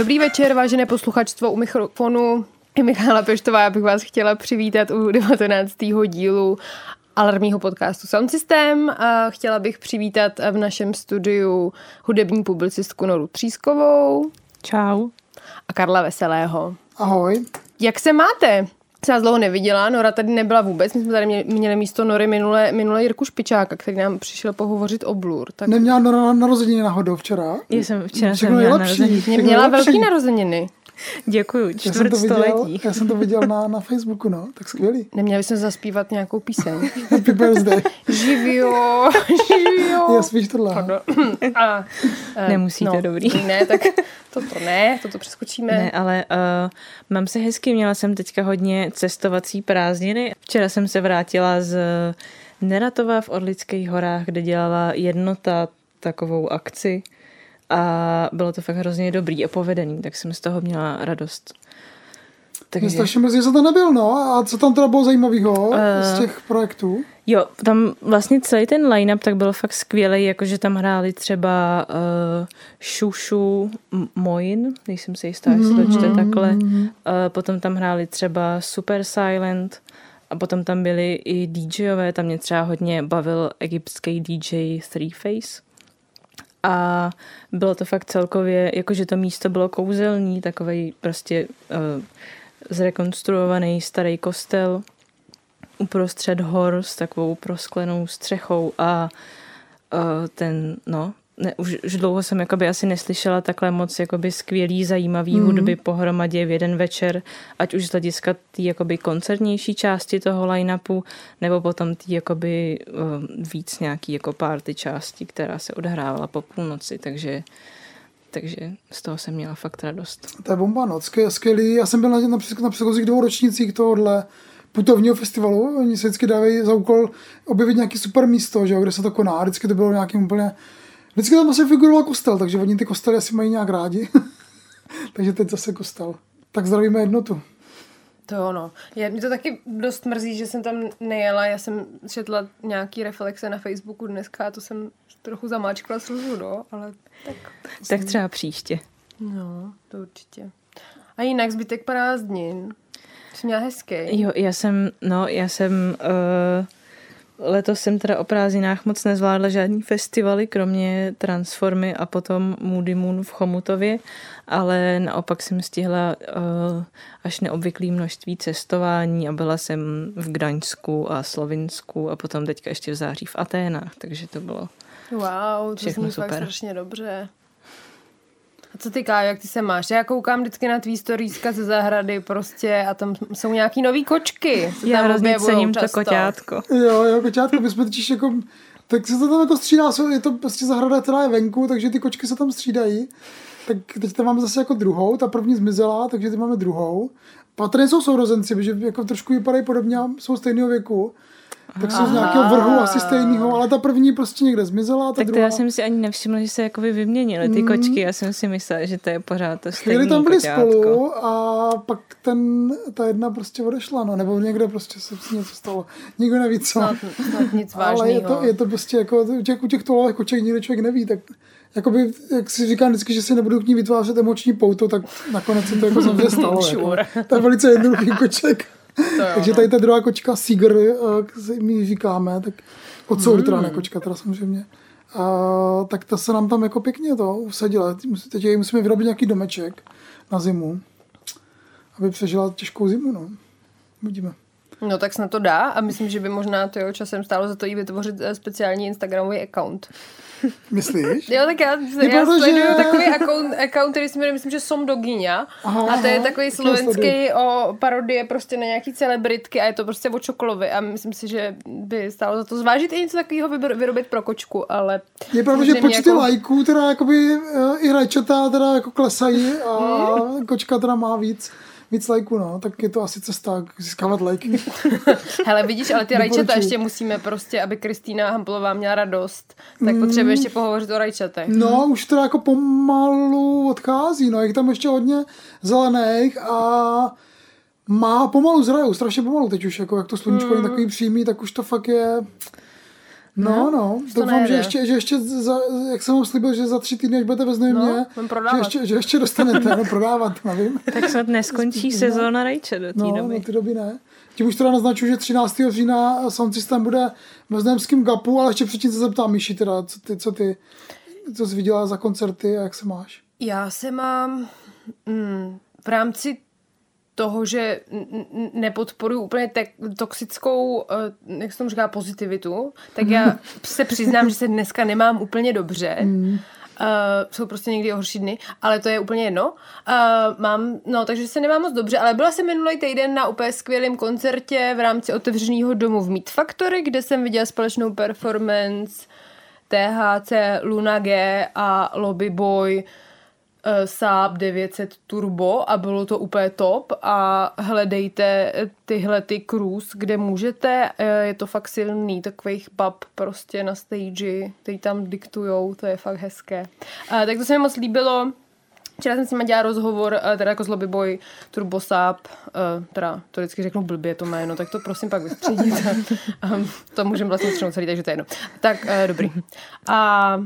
Dobrý večer, vážené posluchačstvo u mikrofonu. I Michála Peštová, já bych vás chtěla přivítat u 19. dílu alarmního podcastu Sound System. A chtěla bych přivítat v našem studiu hudební publicistku Noru Třískovou. Čau. A Karla Veselého. Ahoj. Jak se máte? Se nás dlouho neviděla, Nora tady nebyla vůbec, my jsme tady měli, měli místo Nory minule, minule Jirku Špičáka, který nám přišel pohovořit o Blur. Tak... Neměla Nora narozeniny náhodou včera? Já jsem včera jsem měla narozeniny. Měla velký narozeniny. Děkuji, čtvrt já jsem to století. Viděl, já jsem to viděl na, na Facebooku, no, tak skvělý. Neměli jsme zaspívat nějakou píseň. Happy birthday. živio, živio. Já spíš tohle. A, uh, Nemusíte, no, dobrý. Ne, tak toto ne, toto přeskočíme. Ne, ale uh, mám se hezky, měla jsem teďka hodně cestovací prázdniny. Včera jsem se vrátila z Neratova v Orlických horách, kde dělala jednota takovou akci a bylo to fakt hrozně dobrý a povedený, tak jsem z toho měla radost. Takže... Mě strašně mrzí, že to nebyl, no. A co tam teda bylo zajímavého uh, z těch projektů? Jo, tam vlastně celý ten line-up tak byl fakt skvělý, jakože tam hráli třeba uh, Šušu Moin, nejsem si jistá, jestli to čte takhle. Uh, potom tam hráli třeba Super Silent a potom tam byli i DJové, tam mě třeba hodně bavil egyptský DJ Three Face a bylo to fakt celkově, jakože to místo bylo kouzelný, takový prostě uh, zrekonstruovaný starý kostel uprostřed hor s takovou prosklenou střechou a uh, ten, no, ne, už, už dlouho jsem jakoby asi neslyšela takhle moc jakoby skvělý, zajímavý mm. hudby pohromadě v jeden večer, ať už z hlediska té jakoby koncertnější části toho line-upu, nebo potom tý jakoby uh, víc nějaký jako party části, která se odhrávala po půlnoci, takže takže z toho jsem měla fakt radost. To je bomba, no, skvělý. Já jsem byl na, na, na předchozích dvou ročnících tohohle putovního festivalu. Oni se vždycky dávají za úkol objevit nějaký super místo, že jo, kde se to koná. Vždycky to bylo nějakým úplně Vždycky tam asi figuroval kostel, takže oni ty kostely asi mají nějak rádi. takže teď zase kostel. Tak zdravíme jednotu. To ono. Je, mě to taky dost mrzí, že jsem tam nejela. Já jsem četla nějaký reflexe na Facebooku dneska a to jsem trochu zamáčkla slzu, no, ale tak... Tak třeba příště. No, to určitě. A jinak zbytek prázdnin. Jsi měla hezký. Jo, já jsem, no, já jsem... Uh Letos jsem teda o prázdninách moc nezvládla žádný festivaly, kromě Transformy a potom Moody Moon v Chomutově, ale naopak jsem stihla uh, až neobvyklý množství cestování a byla jsem v Gdaňsku a Slovinsku a potom teďka ještě v září v Aténách, takže to bylo Wow, to zní super. fakt strašně dobře. Co ty, Kájo, jak ty se máš? Já koukám vždycky na tvý storíska ze zahrady prostě a tam jsou nějaký nový kočky. Já hrozně cením to koťátko. Jo, jo, koťátko, my jsme totiž jako tak se to tam jako střídá, je to prostě zahrada, která je venku, takže ty kočky se tam střídají. Tak teď tam máme zase jako druhou, ta první zmizela, takže teď máme druhou. Patrně jsou sourozenci, protože jako trošku vypadají podobně jsou stejného věku tak jsou z nějakého vrhu asi stejného, ale ta první prostě někde zmizela. Ta tak to druhá... já jsem si ani nevšimla, že se jakoby vyměnili ty mm. kočky. Já jsem si myslela, že to je pořád to stejný tam byli koťátko. spolu a pak ten, ta jedna prostě odešla, no, nebo někde prostě se s něco stalo. Nikdo neví co. Snad, snad nic Ale je to, je to prostě jako u těch, u těch tolových koček nikdy člověk neví, tak jakoby, jak si říkám vždycky, že si nebudu k ní vytvářet emoční pouto, tak nakonec se to jako samozřejmě stalo. sure. jako. To je velice jednoduchý koček. Takže tady ta druhá kočka eh, my říkáme, tak kocour mm. teda ne kočka, teda samozřejmě. A, tak ta se nám tam jako pěkně to usadila. Teď musíme vyrobit nějaký domeček na zimu, aby přežila těžkou zimu. No. Uvidíme. No tak snad to dá a myslím, že by možná to jeho časem stálo za to i vytvořit eh, speciální Instagramový account. Myslíš? jo, tak já, já sleduju že... takový account, account, který si jmenuje, myslím, že Som Doginia. Aha, a to je takový slovenský o parodie prostě na nějaký celebritky a je to prostě o čokolovi a myslím si, že by stálo za to zvážit i něco takového vyrobit pro kočku, ale... Je pravda, že počty jako... lajků teda jakoby uh, i rajčata teda jako klesají a hmm? kočka teda má víc víc lajků, no, tak je to asi cesta získávat lajky. Hele, vidíš, ale ty rajčata ještě musíme prostě, aby Kristýna Hamplová měla radost, tak mm. potřebuje ještě pohovořit o rajčatech. No, už to jako pomalu odchází, no, je tam ještě hodně zelených a má pomalu zrajou, strašně pomalu teď už, jako jak to sluníčko mm. je takový přímý, tak už to fakt je No, no, to doufám, že ještě, že ještě za, jak jsem vám slíbil, že za tři týdny, až budete ve No, budem že, ještě, že ještě dostanete, no prodávat, nevím. Tak snad neskončí sezóna rajče do té No, doby. do té doby ne. Tím už teda naznačuju, že 13. října Sound System bude ve Znojemském GAPu, ale ještě předtím se zeptám Míši teda, co ty, co ty, co jsi viděla za koncerty a jak se máš. Já se mám mm, v rámci toho, že nepodporuji úplně te- toxickou, eh, jak se tomu říká, pozitivitu, tak já se přiznám, že se dneska nemám úplně dobře. Uh, jsou prostě někdy horší dny, ale to je úplně jedno. Uh, mám, no, takže se nemám moc dobře, ale byla jsem minulý týden na úplně skvělém koncertě v rámci otevřeného domu v Meat Factory, kde jsem viděla společnou performance THC, Luna G a Lobby Boy eh, Saab 900 Turbo a bylo to úplně top a hledejte tyhle ty cruise, kde můžete, eh, je to fakt silný, takových bab prostě na stage, který tam diktujou, to je fakt hezké. A, tak to se mi moc líbilo, Včera jsem s nimi dělala rozhovor, eh, teda jako z Lobby Boy Turbo Saab, eh, teda to vždycky řeknu blbě to jméno, tak to prosím pak vystřídit. um, to můžeme vlastně střenout celý, takže to je jedno. Tak, dobrý. A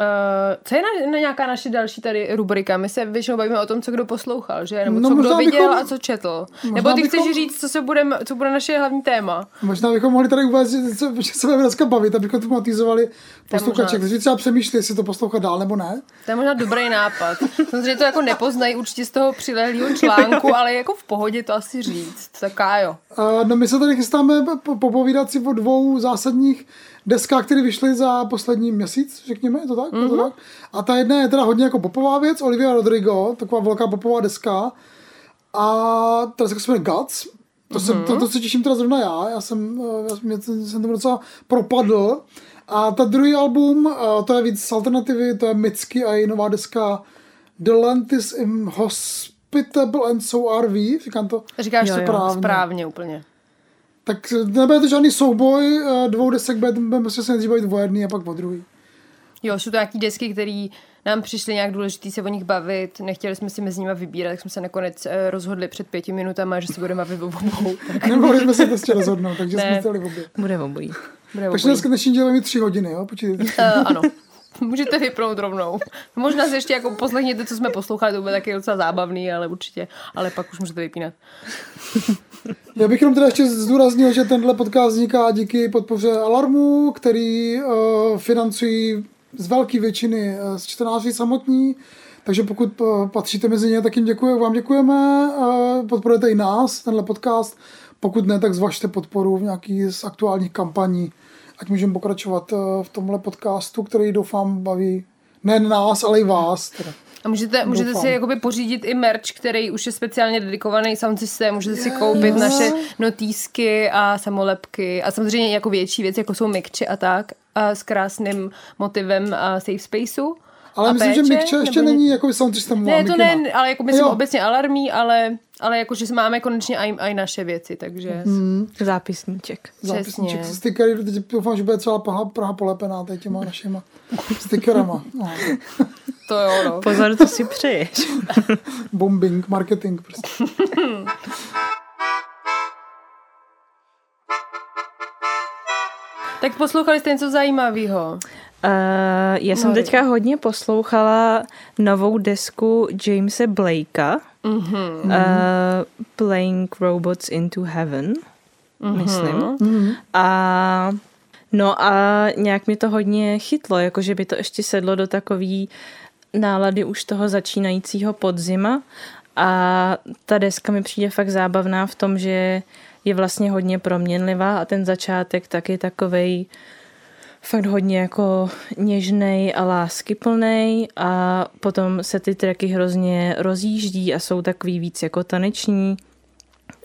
Uh, co je na, na nějaká naše další tady rubrika? My se většinou bavíme o tom, co kdo poslouchal, že? Nebo No, co kdo viděl bychom- a co četl. Nebo ty bychom- chceš říct, co, se budem, co bude naše hlavní téma? Možná bychom mohli tady uvést, že se, že se budeme dneska bavit, abychom to matizovali posluchače, kteří třeba přemýšlí, jestli to poslouchat dál nebo ne. To je možná dobrý nápad. Samozřejmě to jako nepoznají určitě z toho přilehlého článku, ale jako v pohodě to asi říct. Tak jo. Uh, no my se tady chystáme po- popovídat si o dvou zásadních deskách, které vyšly za poslední měsíc, řekněme, je to tak? Mm-hmm. Je to tak? A ta jedna je teda hodně jako popová věc, Olivia Rodrigo, taková velká popová deska. A ta deska se jmenuje Guts. To, jsem, to, to se těším teda zrovna já, já jsem, eh, já jsem, já jsem tomu docela propadl. A ta druhý album, eh, to je víc z alternativy, to je Mitski a její nová deska The Land is Inhospitable and so are we, říkám to Říkáš to správně. správně úplně. Tak nebude to žádný souboj dvou desek, budeme se nejdřív bavit o jedný a pak o druhý. Jo, jsou to nějaký desky, které nám přišly nějak důležitý se o nich bavit. Nechtěli jsme si mezi nimi vybírat, tak jsme se nakonec eh, rozhodli před pěti minutami, že se budeme bavit o obou. Tak Nemohli jsme se prostě rozhodnout, takže Ne. jsme chtěli obě. Bude obojí. bude Takže dneska dnešní díl mít tři hodiny, jo? Počítejte. Uh, ano. Můžete vypnout rovnou. Možná si ještě jako poslechněte, co jsme poslouchali, to bude taky docela zábavný, ale určitě. Ale pak už můžete vypínat. Já bych jenom teda ještě zdůraznil, že tenhle podcast vzniká díky podpoře Alarmu, který uh, financují z velké většiny z čtenáři samotní, takže pokud uh, patříte mezi ně, tak jim děkuji, vám děkujeme, podporujete i nás, tenhle podcast, pokud ne, tak zvažte podporu v nějaký z aktuálních kampaní, ať můžeme pokračovat v tomhle podcastu, který doufám baví nejen nás, ale i vás. Teda. A můžete, můžete Doufám. si jakoby pořídit i merch, který už je speciálně dedikovaný sound systém. Můžete si koupit naše notýsky a samolepky a samozřejmě jako větší věci, jako jsou mikči a tak, a s krásným motivem a safe spaceu. Ale a myslím, že péče, Mikče ještě nebo ně- není jako sound systémová Ne, to ne, ale jako myslím Jo. obecně alarmí, ale, ale jako, že máme konečně i, naše věci, takže Mhm. Zápisníček. zápisníček Přesně. se stickery, teď doufám, že bude celá Praha, Praha polepená tady těma našima stickerama. No, to jo, no. Pozor, co si přeješ. bombing, marketing prostě. Tak poslouchali jste něco zajímavého. Uh, já jsem Mori. teďka hodně poslouchala novou desku Jamese Blakea, Mm-hmm. uh, Playing Robots into Heaven, myslím. A no a nějak mě to hodně chytlo, jakože by to ještě sedlo do takový nálady už toho začínajícího podzima a ta deska mi přijde fakt zábavná v tom, že je vlastně hodně proměnlivá a ten začátek taky takovej fakt hodně jako něžnej a láskyplnej a potom se ty tracky hrozně rozjíždí a jsou takový víc jako taneční.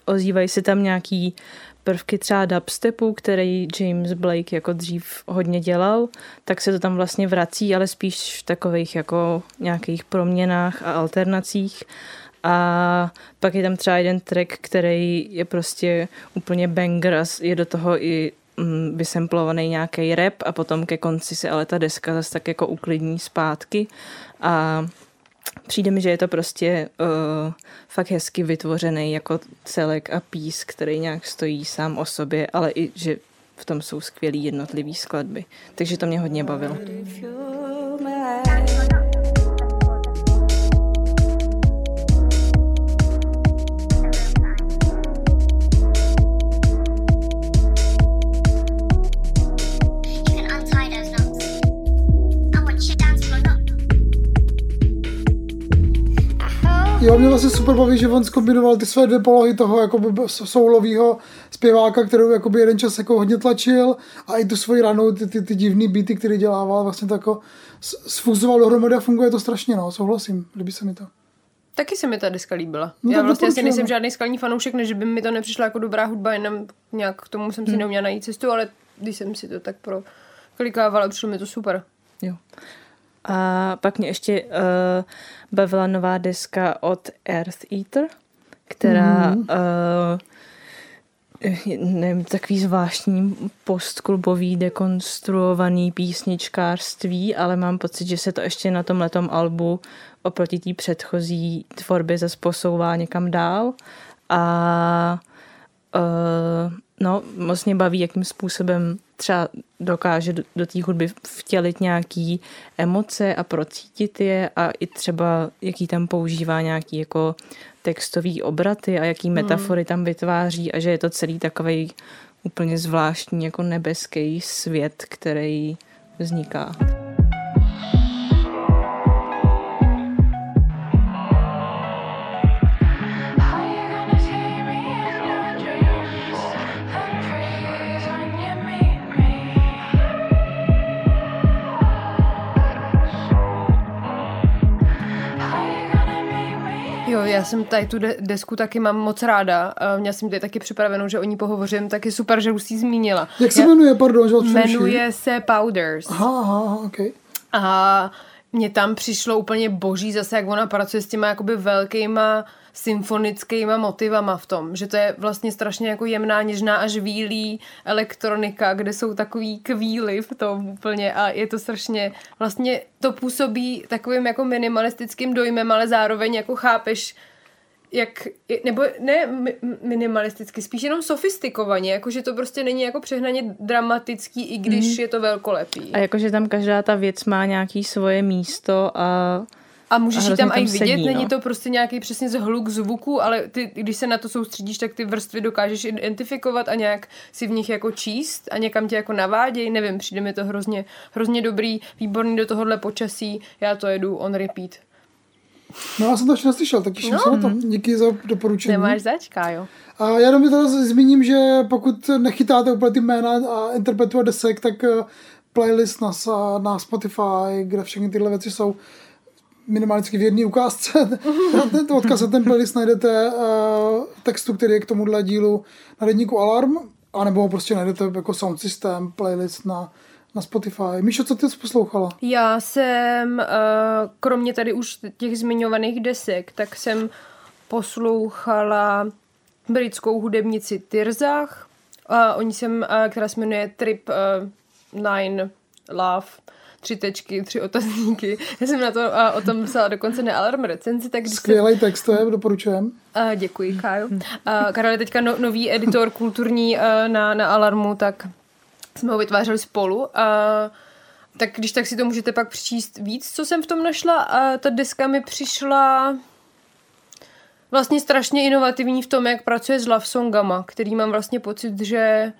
Ozývají se tam nějaký prvky třeba dubstepu, který James Blake jako dřív hodně dělal, tak se to tam vlastně vrací, ale spíš v takových jako nějakých proměnách a alternacích. A pak je tam třeba jeden track, který je prostě úplně banger a je do toho i mm, vysemplovaný nějaký rap a potom ke konci se ale ta deska zase tak jako uklidní zpátky a přijde mi, že je to prostě uh, fakt hezky vytvořený jako celek a pís, který nějak stojí sám o sobě, ale i, že v tom jsou skvělý jednotlivý skladby. Takže to mě hodně bavilo. Jo, mě vlastně super baví, že on zkombinoval ty své dvě polohy toho jakoby soulového zpěváka, kterou jakoby jeden čas jako hodně tlačil a i tu svoji ranou, ty, ty, ty divný beaty, který dělával, vlastně to s- sfuzoval dohromady a funguje to strašně, no, souhlasím, líbí se mi to. Taky se mi ta deska líbila. No Já vlastně asi nejsem žádný skalní fanoušek, než by mi to nepřišlo jako dobrá hudba, jenom nějak k tomu jsem si neuměla najít cestu, ale když jsem si to tak pro klikávala, přišlo mi to super. Jo. A pak mě ještě uh, bavila nová deska od Earth Eater, která mm. uh, nevím, takový zvláštní postklubový dekonstruovaný písničkářství, ale mám pocit, že se to ještě na tom letom albu oproti té předchozí tvorbě zase posouvá někam dál a uh, no, moc mě baví, jakým způsobem třeba dokáže do, do té hudby vtělit nějaký emoce a procítit je a i třeba jaký tam používá nějaký jako textový obraty a jaký metafory tam vytváří a že je to celý takový úplně zvláštní jako nebeský svět, který vzniká. Já jsem tady tu de- desku taky mám moc ráda. Měla jsem tady taky připravenou, že o ní pohovořím, tak je super, že už jsi zmínila. Jak se Já- jmenuje, pardon, že? Jmenuje se Powders. Aha, aha, okay. A mně tam přišlo úplně boží zase, jak ona pracuje s těma jakoby velkýma symfonickýma motivama v tom, že to je vlastně strašně jako jemná, něžná a žvílí elektronika, kde jsou takový kvíly v tom úplně a je to strašně, vlastně to působí takovým jako minimalistickým dojmem, ale zároveň jako chápeš, jak, nebo ne mi- minimalisticky, spíš jenom sofistikovaně, jakože to prostě není jako přehnaně dramatický, i když je to velkolepý. A jakože tam každá ta věc má nějaký svoje místo a A můžeš A ji tam i vidět, sedí, není no. to prostě nějaký přesně zhluk zvuku, ale ty, když se na to soustředíš, tak ty vrstvy dokážeš identifikovat a nějak si v nich jako číst a někam tě jako naváděj, nevím, přijde mi to hrozně, hrozně dobrý, výborný do tohohle počasí, já to jedu on repeat. No já jsem to ještě neslyšel, tak těším no. se na to. Díky za doporučení. Nemáš začká, jo? A já jenom teda zmíním, že pokud nechytáte úplně ty jména a interpretů a desek, tak eh, playlist na, na Spotify, kde všechny tyhle věci jsou minimálně v jedné ukázce. ten odkaz na ten playlist najdete uh, textu, který je k tomuhle dílu na denníku Alarm, anebo prostě najdete jako sound system, playlist na, na Spotify. Míšo, co ty jsi poslouchala? Já jsem, eh, kromě tady už těch zmiňovaných desek, tak jsem poslouchala britskou hudebnici Tirzach. A oni jsem, eh, která se jmenuje Trip eh, Nine Love. Tři tečky, tři otazníky. Já jsem na to uh, o tom psala dokonce na Alarm recenzi, tak když jsem, Skvělý text, to je, doporučujem. Uh, děkuji, Kájo. Uh, Karel je teďka no, nový editor kulturní uh, na, na Alarmu, tak jsme ho vytvářeli spolu. Uh, tak když tak si to můžete pak přečíst víc, co jsem v tom našla. A ta deska mi přišla vlastně strašně inovativní v tom, jak pracuje s love songama, který mám vlastně pocit, že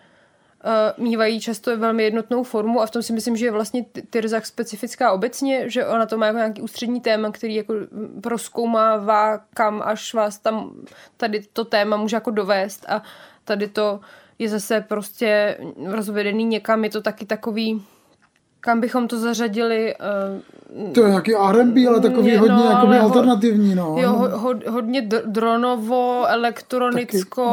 uh, mývají často velmi jednotnou formu a v tom si myslím, že je vlastně Ty- Tyrzach specifická obecně, že ona to má jako nějaký ústřední téma, který jako proskoumává, kam až vás tam tady to téma může jako dovést a tady to je zase prostě rozvedený někam, je to taky takový kam bychom to zařadili, uh, To je nějaký R&B, ale takový Je, hodně no, jakoby ale ho- alternativní, no. jo, ho, ho, hodně dr- dronovo, elektronicko,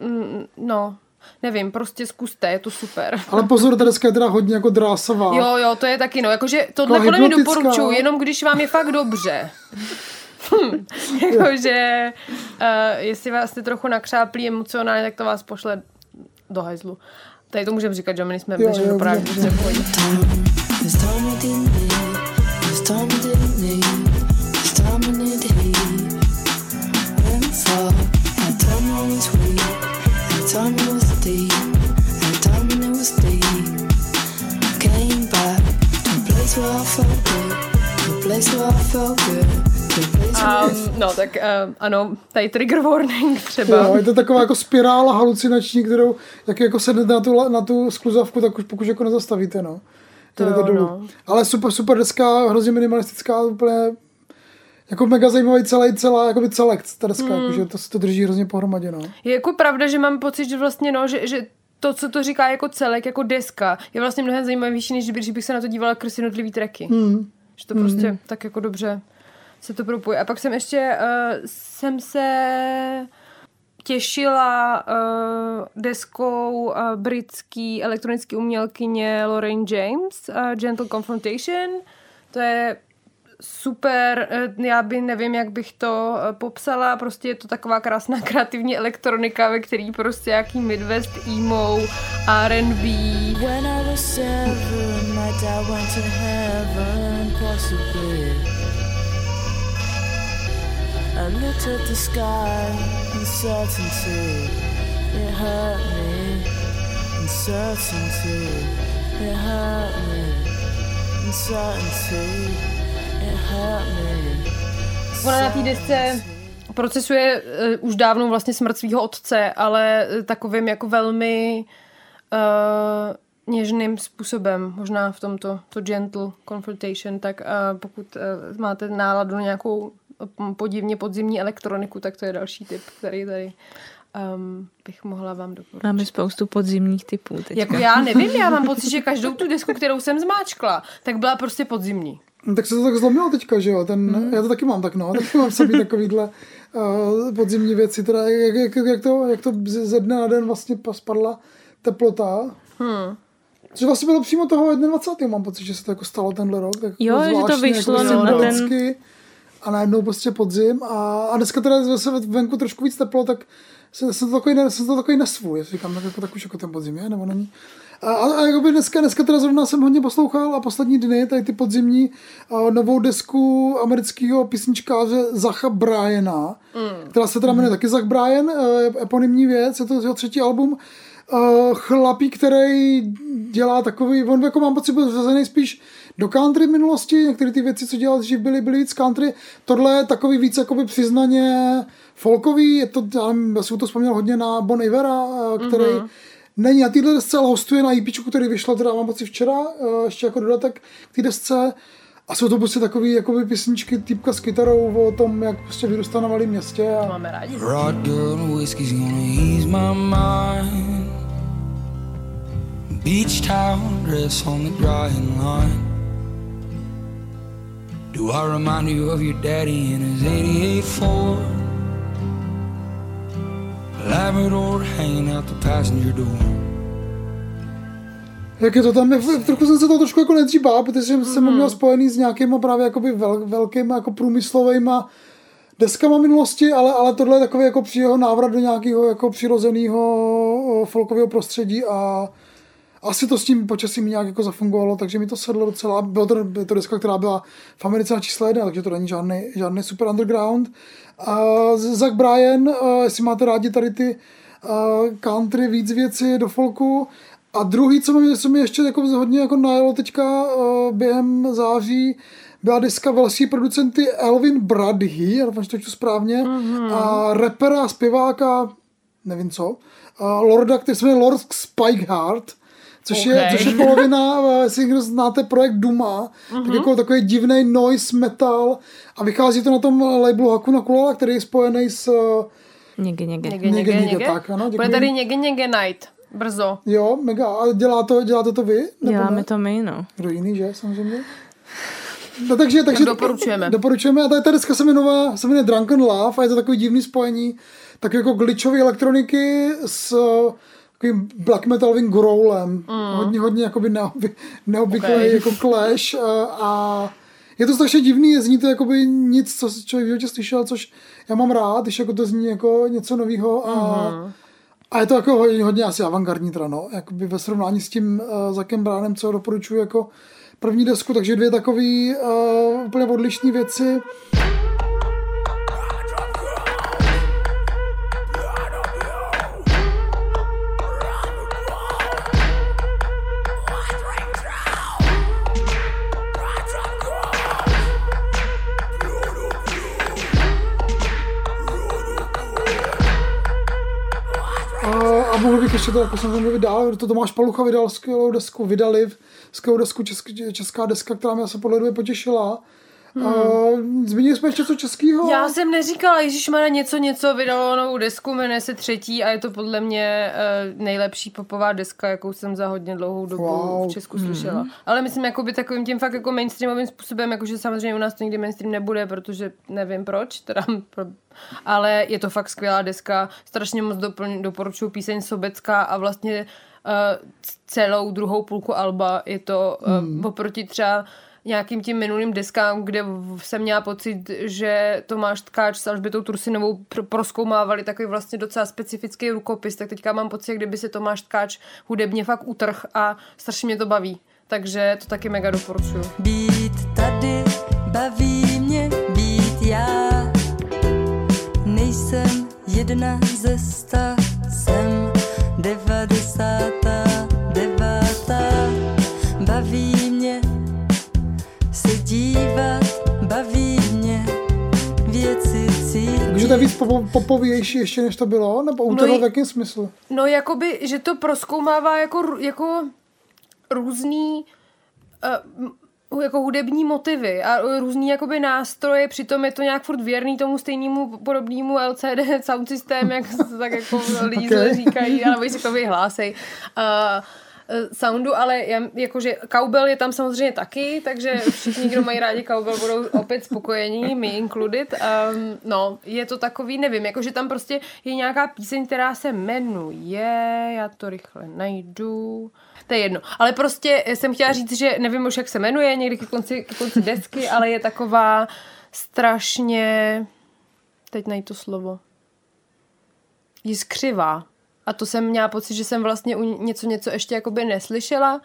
mm, no, nevím, prostě zkuste, je to super. Ale pozor, ta deska je teda hodně jako drásová. Jo, jo, to je taky, no, jakože tohle Jako podle mě doporučuji, jenom když vám je fakt dobře. jakože uh, jestli vás jste trochu nakřáplí emocionálně, tak to vás pošle do hajzlu. Tady to můžeme říkat, že my nejsme veřejnou právě where I felt good, to place where I felt good time No, tak uh, ano, tady trigger warning třeba. Jo, je to taková jako spirála halucinační, kterou jak jako sednete na tu, na tu skluzavku, tak už pokud jako nezastavíte, no. To Jdete jo, dolů. no. Ale super, super deska, hrozně minimalistická, úplně jako mega zajímavý celý, celá, jakoby celek ta deska, Hmm. mm. jako, že to se to drží hrozně pohromadě, no. Je jako pravda, že mám pocit, že vlastně no, že, že to, co to říká jako celek, jako deska, je vlastně mnohem zajímavější, než když bych se na to dívala skrz jednotlivý tracky. Mm. Že to prostě tak jako dobře se to propojí. A pak jsem ještě, uh, jsem se těšila uh, deskou uh, britský elektronické umělkyně Lorraine James, uh, Gentle Confrontation. To je super, eh, já by nevím, jak bych to eh, popsala, prostě je to taková krásná kreativní elektronika, ve který prostě jaký Midwest emo, R&B, When I was seven, my dad went to heaven, possibly. I looked at the sky, uncertainty, it hurt me. Uncertainty, it hurt me. Uncertainty, it hurt me. Ona na té desce procesuje uh, už dávno vlastně smrt svého otce, ale eh, takovým jako velmi uh, něžným způsobem, možná v tomto to gentle confrontation, tak uh, pokud uh, máte náladu na nějakou podivně podzimní elektroniku, tak to je další tip, který tady um, bych mohla vám doporučit. Máme spoustu podzimních typů teď. Jako já nevím, já mám pocit, že každou tu desku, kterou jsem zmáčkla, tak byla prostě podzimní. No, tak se to tak zlomilo teďka, že jo? Ten, Mhm. Já to taky mám tak, no. Taky mám sobě takovýhle uh, podzimní věci, teda jak, jak, jak, to, jak to ze dne na den vlastně pa- spadla teplota. Hmm. Že vlastně bylo přímo toho 21. mám pocit, že se to jako stalo tenhle rok. Tak Jo, jako že to zvláštně, vyšlo jako no, na ten-. A najednou prostě podzim. A, a dneska teda zase venku trošku víc teplo, tak jsem, jsem to takový, jsem to takový nesvůj. Já si říkám, tak, jako, tak už jako ten podzim je, nebo není. A, a, a jakoby dneska, dneska teda zrovna jsem hodně poslouchal a poslední dny, tady ty podzimní, a novou desku amerického písničkáře Zacha Bryana, mm. která se teda jmenuje taky Zach Bryan, eh, eponymní věc, je to jeho třetí album. Uh, chlapík, který dělá takový, on jako mám pocit, byl zařazený spíš do country v minulosti, některé ty věci, co dělal dřív, byly, byly víc country, tohle je takový víc jakoby přiznaně folkový, je to, já, nevím, já jsem to vzpomněl hodně na Bon Ivera, který mm-hmm. není na téhle desce, ale hostuje na EP, který vyšlo teda mám pocit včera, eh, ještě jako dodatek k té desce, a jsou to prostě takové jakoby písničky týpka s kytarou o tom, jak prostě vyrůstá na malém městě. A, Máme rádi. Rod girl, whiskey's gonna ease my mind. Beach towel dress on the drying line. Do I remind you of your daddy in his 88 Ford? Labrador hanging out the passenger door. Jak je to tam, je, trochu jsem se to trošku jako nejdřív bál, protože jsem, jsem ho měl spojený s nějakýma právě jakoby vel, velkýma jako průmyslovými deskama minulosti, ale, ale tohle je takový jako při jeho návrat do nějakého jako přirozeného folkového prostředí a asi to s tím počasím nějak jako zafungovalo, takže mi to sedlo docela. Bylo to, je to deska, která byla v Americe na čísle jedna, takže to není žádný, žádný super underground. A Zach Bryan, a jestli máte rádi tady ty a country, víc věci do folku. A druhý, co mi, co mi ještě jako hodně jako najelo teďka a během září, byla deska velší producenty Elvin Bradhy, já doufám, že to čtu správně, mm-hmm. a rapera, zpěváka, nevím co, a Lorda, který se jmenuje Lord Spikeheart, což, je, Okay. což je polovina, eh, jestli někdo znáte projekt Duma, mm-hmm. tak jako takový divný noise metal a vychází to na tom labelu Hakuna Kulala, který je spojený s, Někdy, někdy. Něge, Něge, něge, něge, tak, ano, Bude děkuji. tady něge, něge night. Brzo. jo, mega, a dělá to, děláte to vy? Nebo Děláme ne? to my, no. Kdo jiný, že, samozřejmě. No, takže, takže doporučujeme. Doporučujeme a tady ta deska se jmenuje, se jmenuje Drunken Love a je to takový divný spojení tak jako glitchové elektroniky s takovým black metalovým growlem. Mm. Hodně, hodně jakoby neoby, neobvyklý Okay. jako clash a, a je to strašně divný, zní to jakoby nic, co člověk v životě slyšel, což já mám rád, když jako to zní jako něco nového a, mm. a je to jako hodně, hodně asi avantgardní teda, no. Jakoby ve srovnání s tím uh, Zakem Bránem, co doporučuji jako první desku, takže dvě takové uh, úplně odlišné věci. Ještě to jako samozřejmě mluvit dál, to Tomáš Palucha vydal skvělou desku, vydali skvělou desku, česk, česká deska, která mě se podle potěšila. Hmm. Zmínili jsme ještě co českého? Já jsem neříkala, Ježíš má něco, něco vydalo novou desku, jmenuje se třetí a je to podle mě uh, nejlepší popová deska, jakou jsem za hodně dlouhou dobu Wow. v Česku slyšela. Ale myslím, jakoby takovým tím fakt jako mainstreamovým způsobem, jakože samozřejmě u nás to nikdy mainstream nebude, protože nevím proč, teda pro, ale je to fakt skvělá deska, strašně moc doplň, doporučuji píseň Sobecká a vlastně uh, celou druhou půlku alba je to uh, hmm. oproti třeba nějakým tím minulým deskám, kde jsem měla pocit, že Tomáš Tkáč s Alžbětou Tursinovou pr- proskoumávali takový vlastně docela specifický rukopis, tak teďka mám pocit, kdyby se Tomáš Tkáč hudebně fakt utrh a strašně mě to baví. Takže to taky mega doporučuju. Být tady baví mě Popo- popovější ještě, než to bylo? Nebo u No v jakém smyslu? No, jakoby, že to proskoumává jako, jako různý uh, jako hudební motivy a různý jakoby nástroje, přitom je to nějak furt věrný tomu stejnému podobnému LCD sound systém, jak tak jako lidi Okay. okay. říkají, ale si to vyhlásej. Uh, soundu, ale já, jakože cowbell je tam samozřejmě taky, takže všichni, kdo mají rádi cowbell, budou opět spokojení, me included. Um, no, je to takový, nevím, jakože tam prostě je nějaká píseň, která se jmenuje, já to rychle najdu, to je jedno. Ale prostě jsem chtěla říct, že nevím už, jak se jmenuje, někdy ke konci, ke konci desky, ale je taková strašně, teď najdu to slovo, jiskřivá. A to jsem měla pocit, že jsem vlastně u něco, něco ještě jakoby neslyšela,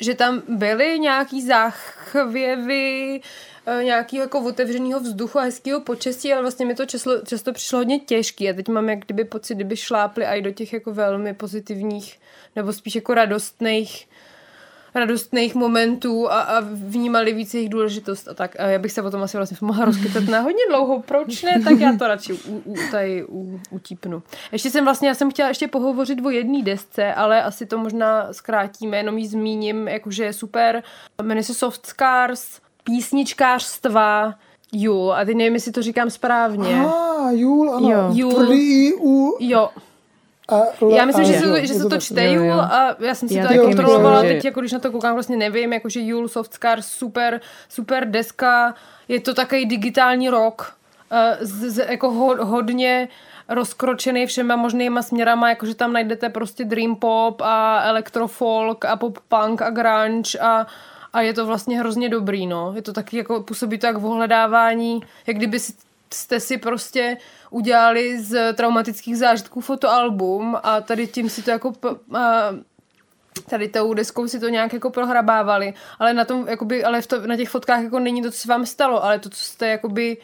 že tam byly nějaký záchvěvy, eh, nějakého jako otevřeného vzduchu a hezkého počasí, ale vlastně mi to často, často přišlo hodně těžký. A teď mám jak kdyby pocit, kdyby šlápli i do těch jako velmi pozitivních nebo spíš jako radostných radostných momentů a, a vnímali víc jejich důležitost a tak. A já bych se o tom asi vlastně mohla rozkytat na hodně dlouho. Proč ne? Tak já to radši u, u, tady u, utípnu. Ještě jsem vlastně, já jsem chtěla ještě pohovořit o jedné desce, ale asi to možná zkrátíme, jenom ji zmíním, jakože je super. Jmenuje se Soft Scars, písničkářstva, Jul, a teď nevím, jestli to říkám správně. Ah, Jul, ano. Jo. Jul. Tvrdý I, U, Jo, A, já myslím, a, že, jo, se, že je se to tak. čte Jo, Jul a já jsem si Já to jako kontrolovala, myslím, teď jako když na to koukám vlastně nevím, jakože Jul Softscar super, super deska, je to takový digitální rock, eh, z, z, jako ho, hodně rozkročený všema možnýma směrama, jakože tam najdete prostě dream pop a electrofolk a pop punk a grunge a a je to vlastně hrozně dobrý, no. Je to taky jako, působí to jak ohledávání, jak kdyby si jste si prostě udělali z traumatických zážitků fotoalbum a tady tím si to jako tady tou deskou si to nějak jako prohrabávali, ale na tom, jakoby, ale v to, na těch fotkách jako není to, co se vám stalo, ale to, co jste jakoby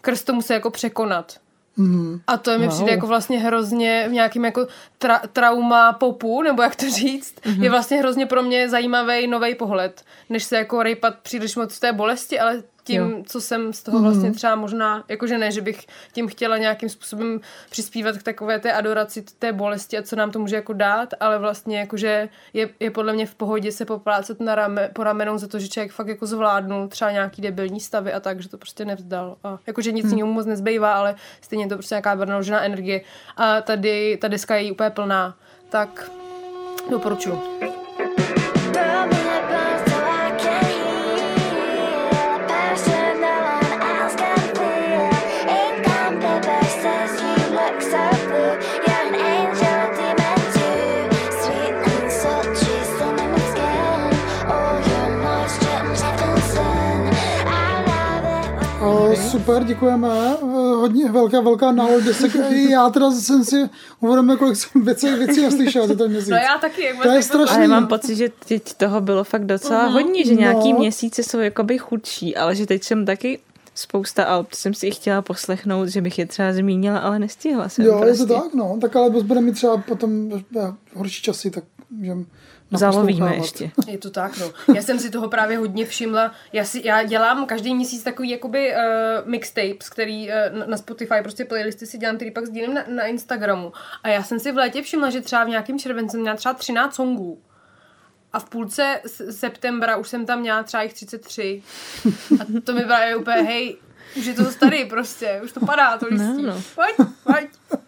krz to musí jako překonat. Mhm. A to mi Wow. přijde jako vlastně hrozně v nějakým jako tra- trauma popu, nebo jak to říct, mm-hmm. je vlastně hrozně pro mě zajímavý nový pohled, než se jako rejpat příliš moc z té bolesti, ale tím, Jo. co jsem z toho vlastně třeba možná, jakože ne, že bych tím chtěla nějakým způsobem přispívat k takové té adoraci té bolesti a co nám to může jako dát, ale vlastně jakože je, je podle mě v pohodě se poplácet na rame, po ramenou za to, že člověk fakt jako zvládnul třeba nějaký debilní stavy a tak, že to prostě nevzdal. A jakože nic hmm. jiného moc nezbývá, ale stejně je to prostě nějaká vynaložená energie. A tady ta deska je úplně plná. Tak doporučuji. Super, děkujeme. Eh, Hodně velká, velká. I Já teda jsem si uvědomil, kolik jsem věcí, věcí neslyšel za ten měsíc. No já taky, jak To je jako- strašný. Ale mám pocit, že teď toho bylo fakt docela hodně, že nějaký No. měsíce jsou jakoby chudší, ale že teď jsem taky spousta alb, to jsem si i chtěla poslechnout, že bych je třeba zmínila, ale nestihla jsem Jo, prostě. je to tak, no. Tak ale budeme mít třeba potom eh, horší časy, tak můžeme Zalovíme naposlouchávat. ještě. Je to tak, no. Já jsem si toho právě hodně všimla. Já, si, já dělám každý měsíc takový jakoby uh, mixtapes, který uh, na- na Spotify, prostě playlisty si dělám, který pak sdílím na, na Instagramu. A já jsem si v létě všimla, že třeba v nějakém červenci měla třeba 13 songů. A v půlce s- septembra už jsem tam měla třeba jich 33. A to mi právě úplně, hej, už je to zase tady prostě, už to padá to listí. No, no. Pojď, pojď.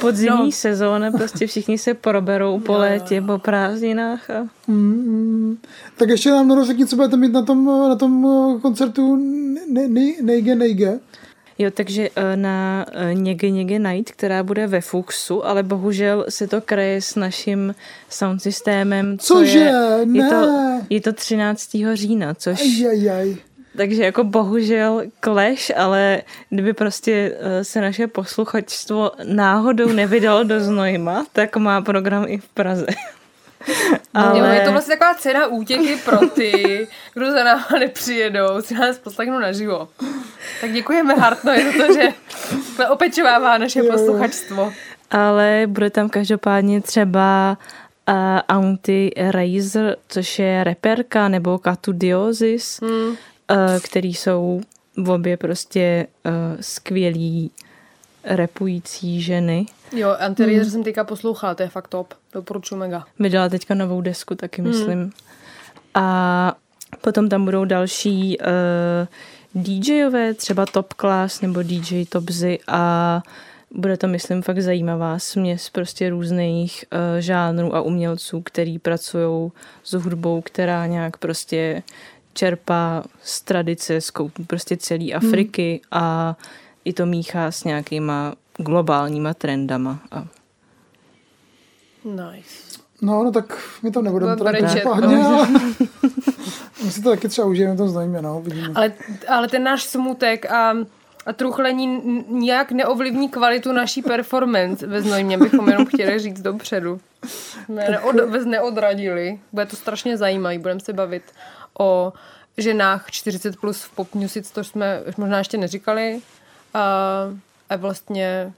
Podzimní No. no. sezóna, prostě všichni se proberou po létě, po prázdninách a Mm, tak ještě nám řekni, co budete mít na tom, na tom eh, koncertu Ne- Ne- Neige Neige. Jo, takže eh, na eh, Něge Něge Night, která bude ve Fuxu, ale bohužel se to kraje s naším sound systémem. co Cože? Je, je, to, Ne. je to 13. října, což... Ajajaj. Takže jako bohužel clash, ale kdyby prostě eh, se naše posluchačstvo náhodou nevydalo do Znojma, tak má program i v Praze. Ale... Je to vlastně taková cena útěky pro ty, kdo za náma nepřijedou, si nás poslechnou naživo. Tak děkujeme Hartnovi za to, že opečovává naše posluchačstvo. ale bude tam každopádně třeba uh, Aunty Razor, což je reperka, nebo Katu Diosis, hmm. Uh, který jsou v obě prostě uh, skvělí repující ženy. Jo, Anterior jsem teďka poslouchala, to je fakt top. Doporučuji mega. Vydala teďka novou desku, taky myslím. Hmm. A potom tam budou další uh, DJové, třeba Top Class nebo DJ Topzy a bude to, myslím, fakt zajímavá směs prostě různých uh, žánrů a umělců, který pracují s hudbou, která nějak prostě čerpá z tradice, z koutů prostě celé Afriky hmm. a i to míchá s nějakýma globálníma trendama. A Nice. No, no tak my tam nebudeme Bude teda každopádně, no. ale my si to taky třeba užijeme, to znajmě, no, vidíme. Ale, ale ten náš smutek a, a truchlení nijak neovlivní kvalitu naší performance ve Znojmě, bychom jenom chtěli říct dopředu. Jsme neod, neodradili. Bude to strašně zajímavý. Budeme se bavit o ženách 40 plus v pop music, to jsme možná ještě neříkali. A, a vlastně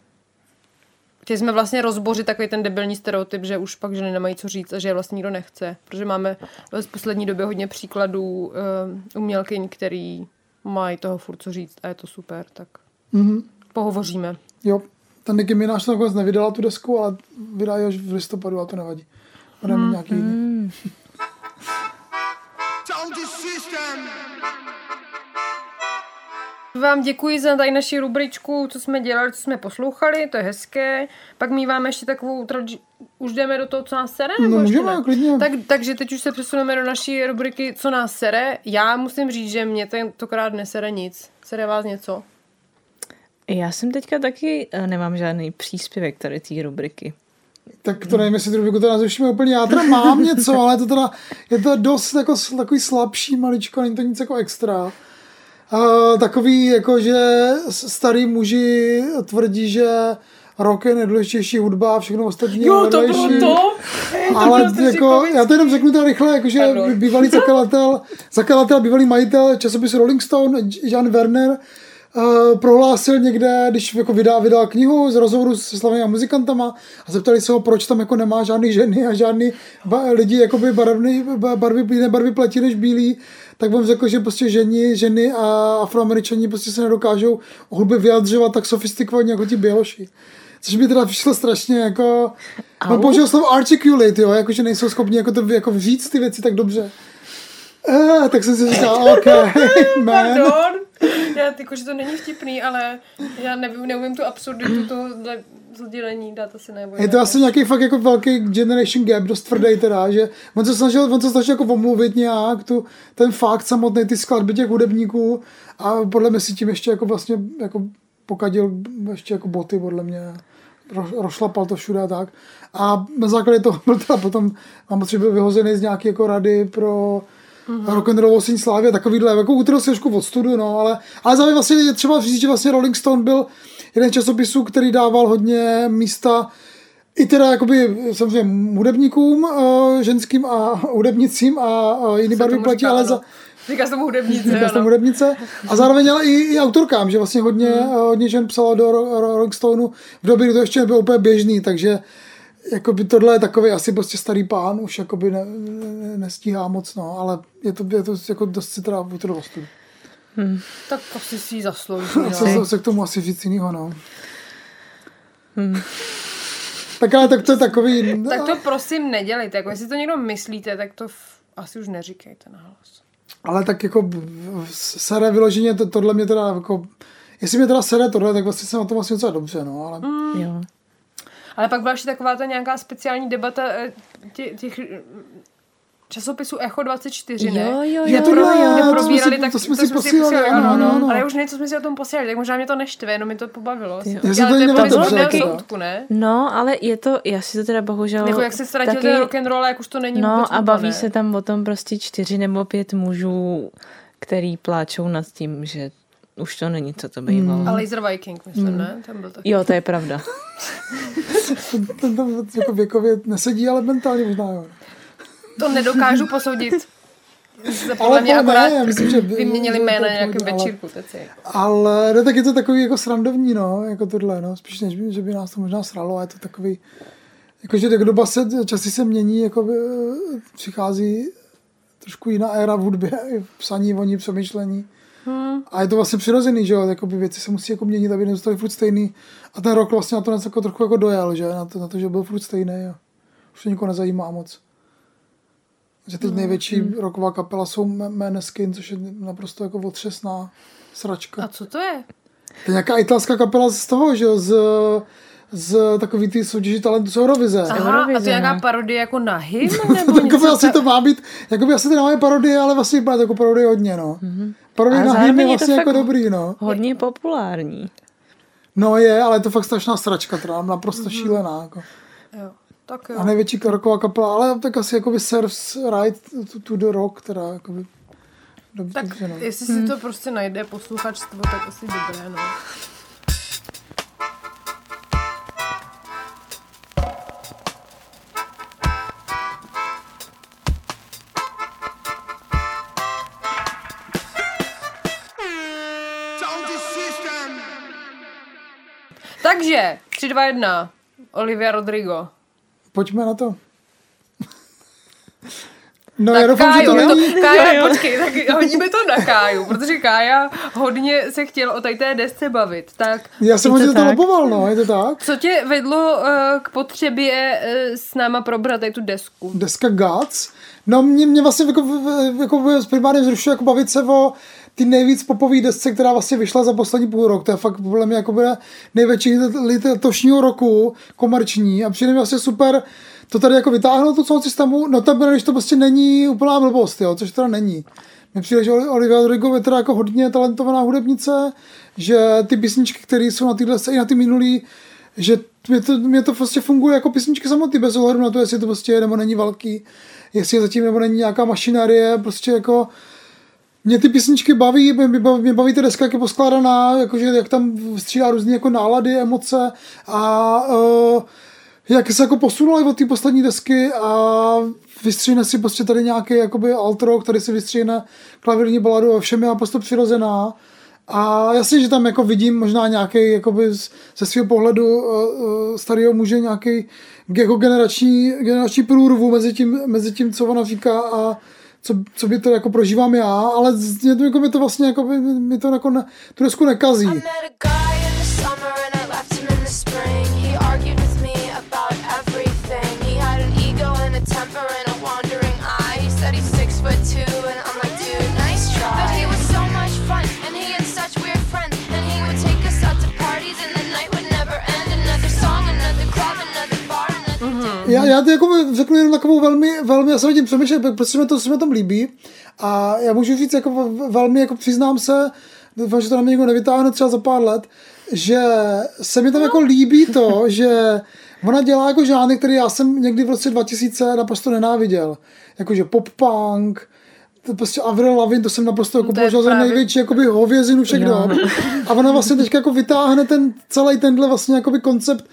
Chtěli jsme vlastně rozbořit takový ten debilní stereotyp, že už pak ženy nemají co říct a že je vlastně nikdo nechce. Protože máme v poslední době hodně příkladů um, umělkyň, který mají toho furt co říct a je to super, tak Mhm. pohovoříme. Jo, ten Nicki Minaj nakonec nevydala tu desku, ale vydá ji až v listopadu a to nevadí. Budeme mít nějaký jiný. Vám děkuji za tady naši rubričku, co jsme dělali, co jsme poslouchali, to je hezké. Pak míváme ještě takovou, tradi- už jdeme do toho, co nás sere? nebo No, můžeme, ne? klidně. Tak, takže teď už se přesuneme do naší rubriky, co nás sere. Já musím říct, že mě tentokrát nesere nic. Sere vás něco? já jsem teďka taky eh, nemám žádný příspěvek tady té rubriky. Tak to nevím, jestli tu rubriku teda zrušíme úplně. Já teda mám něco, ale to teda, je to dost jako, takový slabší maličko, není to nic jako extra. Uh, takový, jako že starý muži tvrdí, že rock je nejdůležitější hudba a všechno ostatní je vedlejší. Ale jako, já to jenom řeknu teda rychle, jakože bývalý zakladatel, zakladatel, bývalý majitel časopisu Rolling Stone, Jan Werner, Uh, prohlásil někde, když jako vydal, vydal knihu z rozhovoru se slavnými muzikantama a zeptali se ho, proč tam jako nemá žádný ženy a žádný ba- lidi jakoby barvný, ba- barvy, jiné barvy platí než bílí, tak on řekl, že prostě ženy, ženy a afroameričani prostě se nedokážou o hudbě vyjadřovat tak sofistikovaně jako ti běloši. Což mi teda přišlo strašně jako... On použil slovo articulate, jo, jakože nejsou schopni jako to jako říct ty věci tak dobře. Eh, tak jsem si říkal, OK, man. Pardon. Já jako, že to není vtipný, ale já nevím, neumím tu absurditu tohohle sdělení dát asi nebo Je to asi nějaký fakt jako velký generation gap, dost tvrdý teda, že on se snažil, on se snažil jako omluvit nějak tu, ten fakt samotný, ty skladby těch hudebníků a podle mě si tím ještě jako vlastně jako pokadil ještě jako boty podle mě. Ro, rošlapal to všude a tak. A na základě toho byl teda potom, mám pocit, že byl vyhozený z nějaké jako rady pro mm-hmm. rock and roll osní slávě, takovýhle, jako utrhl se trošku od studu, no, ale, ale zároveň vlastně je třeba říct, že vlastně Rolling Stone byl jeden časopisů, který dával hodně místa i teda jakoby samozřejmě hudebníkům, uh, ženským a hudebnicím a uh, jiný barvy platí, ale za, Říká se tomu hudebnice, říká se tomu hudebnice. A zároveň ale i, i autorkám, že vlastně hodně, hmm. hodně žen psalo do Ro- Ro- Rolling Stoneu v době, kdy to ještě nebylo úplně běžný, takže jakoby tohle je takový asi prostě starý pán, už jakoby ne, ne, nestíhá moc, no, ale je to, je to jako dost si teda ostudu. Tak asi si ji zaslouží. A No. co se k tomu asi říct jinýho, no. Tak ale tak to je takový... Tak to prosím nedělejte. Jako jestli to někdo myslíte, tak to f- asi už neříkejte nahlas. Ale tak jako v- v- sere vyloženě, to, tohle mě teda jako... Jestli mě teda sere tohle, tak vlastně jsem na tom vlastně docela dobře, no, ale... Mm. Jo. Ale pak byla ještě taková ta nějaká speciální debata eh, tě, těch eh, časopisů Echo 24, ne? Jo, jo, Je jo. Kde to jsme probírali, si- tak to jsme si posílali, ano, ano, ano, ano. Ale já už nevím, co jsme si o tom posílali, tak možná mě to neštve, jenom mi to pobavilo. Jo. Já si Ale to to dobře, mě teda. soudku, ne? No, ale je to, já si to teda bohužel Jako jak se ztratil taky, ten rock and roll, jak už to není No a baví se tam o tom prostě čtyři nebo pět mužů, který pláčou nad tím, že už to není, co to bývalo. A Laser Viking, myslím, ne? Ten byl taky. Jo, to je pravda. Ten, tam jako věkově nesedí, ale mentálně možná jo. To nedokážu posoudit. Ale mě to ne, akorát já myslím, že- vyměnili že to jména na nějakém ale- večírku. Teci. Ale ne, tak je to takový jako srandovní, no, jako tohle, no, spíš než by, že by nás to možná sralo, a je to takový, jakože tak doba se, časy se mění, jako by, eh, přichází trošku jiná éra v hudbě, v psaní, voní, přemýšlení. Hmm. A je to vlastně přirozený, že jo, jakoby věci se musí jako měnit, aby nezůstaly furt stejný. A ten rok vlastně na to něco jako trochu jako dojel, že, na to, na to že byl furt stejný. A už to nikoho nezajímá moc. Že teď největší rocková kapela jsou Maneskin, což je naprosto jako otřesná sračka. A co to je? To je nějaká italská kapela z toho, že jo, z, z takový ty soutěži talentu z Eurovize. Aha, a to Eurovize, je nějaká no. parodie jako na hymn? Nebo Takové něco? asi to má být, jakoby asi to nemáme parodie, ale vlastně to jako parodie hodně, no. Na hymn zároveň je je to vlastně jako dobrý, no. Hodně populární. No je, ale je to fakt strašná sračka, teda naprosto šílená, jako. Jo. Tak jo. A největší rocková kapela, ale tak asi jakoby Serves Right to, to the Rock, teda jakoby. Dobře, Tak no. jestli si to prostě najde posluchačstvo, tak asi dobré, no. Takže, 3, 2, 1. Olivia Rodrigo. Pojďme na to. No, Tak já doufám, že Kájo, to není... to, Kája, počkej, tak hodíme to na Káju, protože Kája hodně se chtěl o tady té desce bavit. Tak Já jsem to hodně to loboval, no, je to tak? co tě vedlo uh, k potřebě uh, s náma probrat tady tu desku? Deska Guts. No mě, mě vlastně jako, jako primárně vzrušuje jako bavit se o ty nejvíc popový desce, která vlastně vyšla za poslední půl rok. To je fakt podle mě jako bude největší letošního roku komerční a přijde mi vlastně super to tady jako vytáhnout to sound systému, no to když to prostě není úplná blbost, jo, což teda není. Mně přijde, že Olivia Rodrigo je teda jako hodně talentovaná hudebnice, že ty písničky, které jsou na téhle i na ty minulý, že mě to, mě to prostě funguje jako písničky samotný, bez ohledu na to, jestli to prostě je nebo není velký, jestli je zatím nebo není nějaká mašinérie, prostě jako mě ty písničky baví, mě baví, mě baví ta deska, jak je poskládaná, jakože jak tam střídá různé jako nálady, emoce a uh, jak se jako posunula od té poslední desky a vystříhne si prostě tady nějaký jakoby alt rock, tady si vystříhne klavírní baladu a všem je naprosto přirozená. A jasně, že tam jako vidím možná nějaký jakoby ze svého pohledu uh, uh, starého muže nějaký jako generační, generační průrvu mezi tím, mezi tím, co ona říká a co, co by to jako prožívám já, ale mě to, jako, to vlastně jako, by- mi to jako tu desku nekazí. I Já, já to jako řeknu jenom takovou velmi, velmi, já jsem tím přemýšlel, protože mi to, se mi tom líbí a já můžu říct jako velmi, jako přiznám se, doufám, že to na mě někdo nevytáhne třeba za pár let, že se mi tam jako líbí to, že ona dělá jako žánry, který já jsem někdy v roce 2000 naprosto nenáviděl. Jakože pop-punk, to prostě Avril Lavigne, to jsem naprosto jako považoval za největší jakoby hovězinu všech Jo. dob. A ona vlastně teďka jako vytáhne ten celý tenhle vlastně jakoby koncept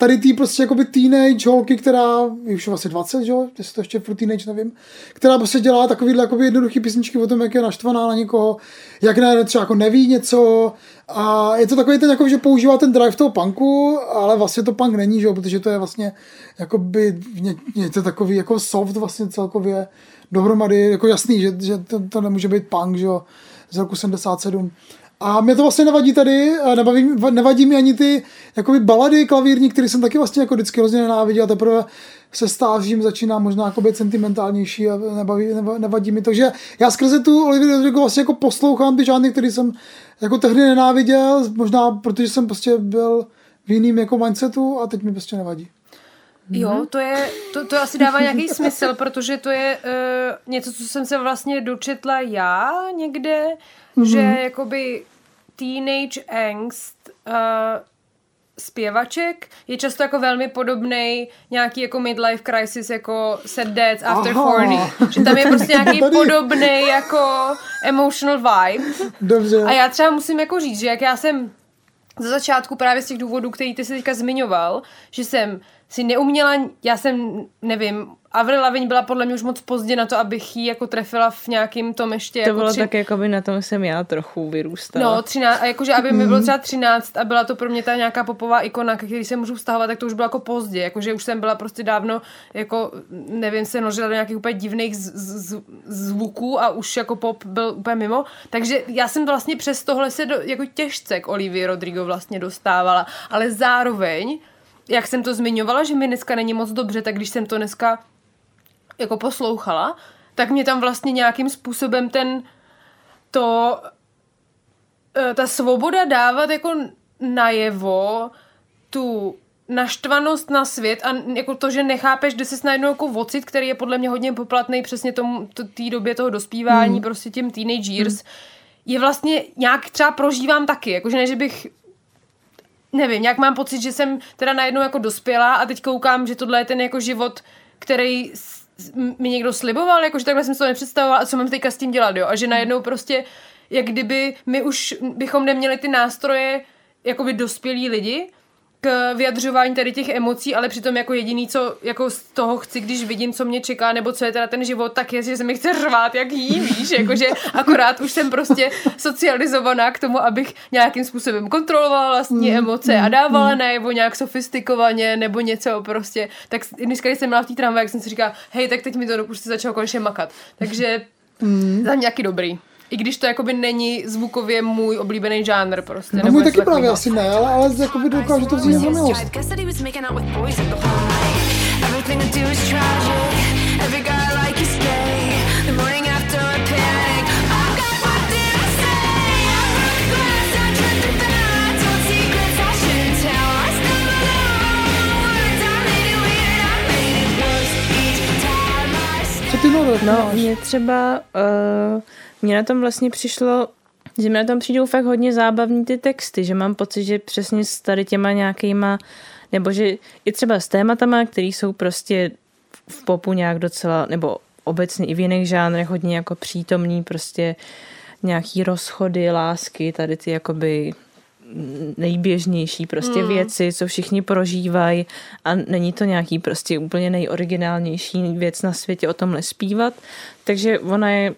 tady tý prostě jakoby teenage holky, která je už vlastně 20, že jo, jestli to ještě pro teenage nevím, která prostě dělá takovýhle jakoby jednoduchý písničky o tom, jak je naštvaná na někoho, jak ne, třeba jako neví něco. A je to takový ten, jako, že používá ten drive toho punku, ale vlastně to punk není, že jo, protože to je vlastně jakoby ně, něco takový jako soft vlastně celkově dohromady, jako jasný, že, že to, to nemůže být punk, že jo, z roku 77. A mě to vlastně nevadí tady, a nebaví, nevadí mi ani ty jakoby balady klavírní, které jsem taky vlastně jako vždycky hrozně nenáviděl, a teprve se stážím, začíná možná jako být sentimentálnější a nebaví, neva- nevadí mi to, že já skrze tu Olivia Rodrigo vlastně jako poslouchám ty žánry, který jsem jako tehdy nenáviděl, možná protože jsem prostě byl v jiným jako mindsetu a teď mi prostě nevadí. Jo, to je, to, to asi dává nějaký smysl, protože to je uh, něco, co jsem se vlastně dočetla já někde. Že jakoby teenage angst uh, zpěvaček je často jako velmi podobný nějaký jako midlife crisis jako Sad Dads After Aha. 40. Že tam je prostě nějaký podobný jako emotional vibe. Dobře. A já třeba musím jako říct, že jak já jsem za začátku právě z těch důvodů, který ty jsi teďka zmiňoval, že jsem si neuměla, já jsem, nevím, Avril Lavigne byla podle mě už moc pozdě na to, abych ji jako trefila v nějakým tom ještě To jako bylo tři, tak, jako by na tom jsem já trochu vyrůstala. No, 13, a jakože aby mi bylo třeba 13 a byla to pro mě ta nějaká popová ikona, ke který se můžu vztahovat, tak to už bylo jako pozdě, jakože už jsem byla prostě dávno, jako nevím, se nožila do nějakých úplně divných z, z, zvuků a už jako pop byl úplně mimo, takže já jsem vlastně přes tohle se do, jako těžce k Olivii Rodrigo vlastně dostávala, ale zároveň, jak jsem to zmiňovala, že mi dneska není moc dobře, tak když jsem to dneska jako poslouchala, tak mě tam vlastně nějakým způsobem ten to eh, ta svoboda dávat jako najevo tu naštvanost na svět a jako to, že nechápeš, kde se najednou jako vocit, který je podle mě hodně poplatný přesně tomu, t- té době toho dospívání, hmm. prostě těm teenage years, hmm. je vlastně nějak třeba prožívám taky, jakože ne, že bych nevím, nějak mám pocit, že jsem teda najednou jako dospělá a teď koukám, že tohle je ten jako život, který mi někdo sliboval, jakože takhle jsem si to nepředstavovala a co mám teďka s tím dělat, jo. A že najednou prostě, jak kdyby my už bychom neměli ty nástroje jakoby dospělí lidi, k vyjadřování tady těch emocí, ale přitom jako jediný, co jako z toho chci, když vidím, co mě čeká, nebo co je teda ten život, tak je, že se mi chce řvát, jak jí, víš, jakože akorát už jsem prostě socializovaná k tomu, abych nějakým způsobem kontrolovala vlastní emoce a dávala najevo nějak sofistikovaně nebo něco prostě. Tak dneska, když jsem byla v té tramvaji, jak jsem si říkala, hej, tak teď mi to už se začalo konečně makat. Takže za mě nějaký dobrý. I když to jakoby není zvukově můj oblíbený žánr prostě. No nebo můj taky právě asi ne, ale, ale jakoby dokážu to vzít za milost. Co ty? No, mně třeba, uh, mně na tom vlastně přišlo, že mi na tom přijdou fakt hodně zábavní ty texty, že mám pocit, že přesně s tady těma nějakýma, nebo že i třeba s tématama, které jsou prostě v popu nějak docela, nebo obecně i v jiných žánrech hodně jako přítomní, prostě nějaký rozchody, lásky, tady ty jakoby nejběžnější prostě mm. věci, co všichni prožívají a není to nějaký prostě úplně nejoriginálnější věc na světě o tomhle zpívat, takže ona je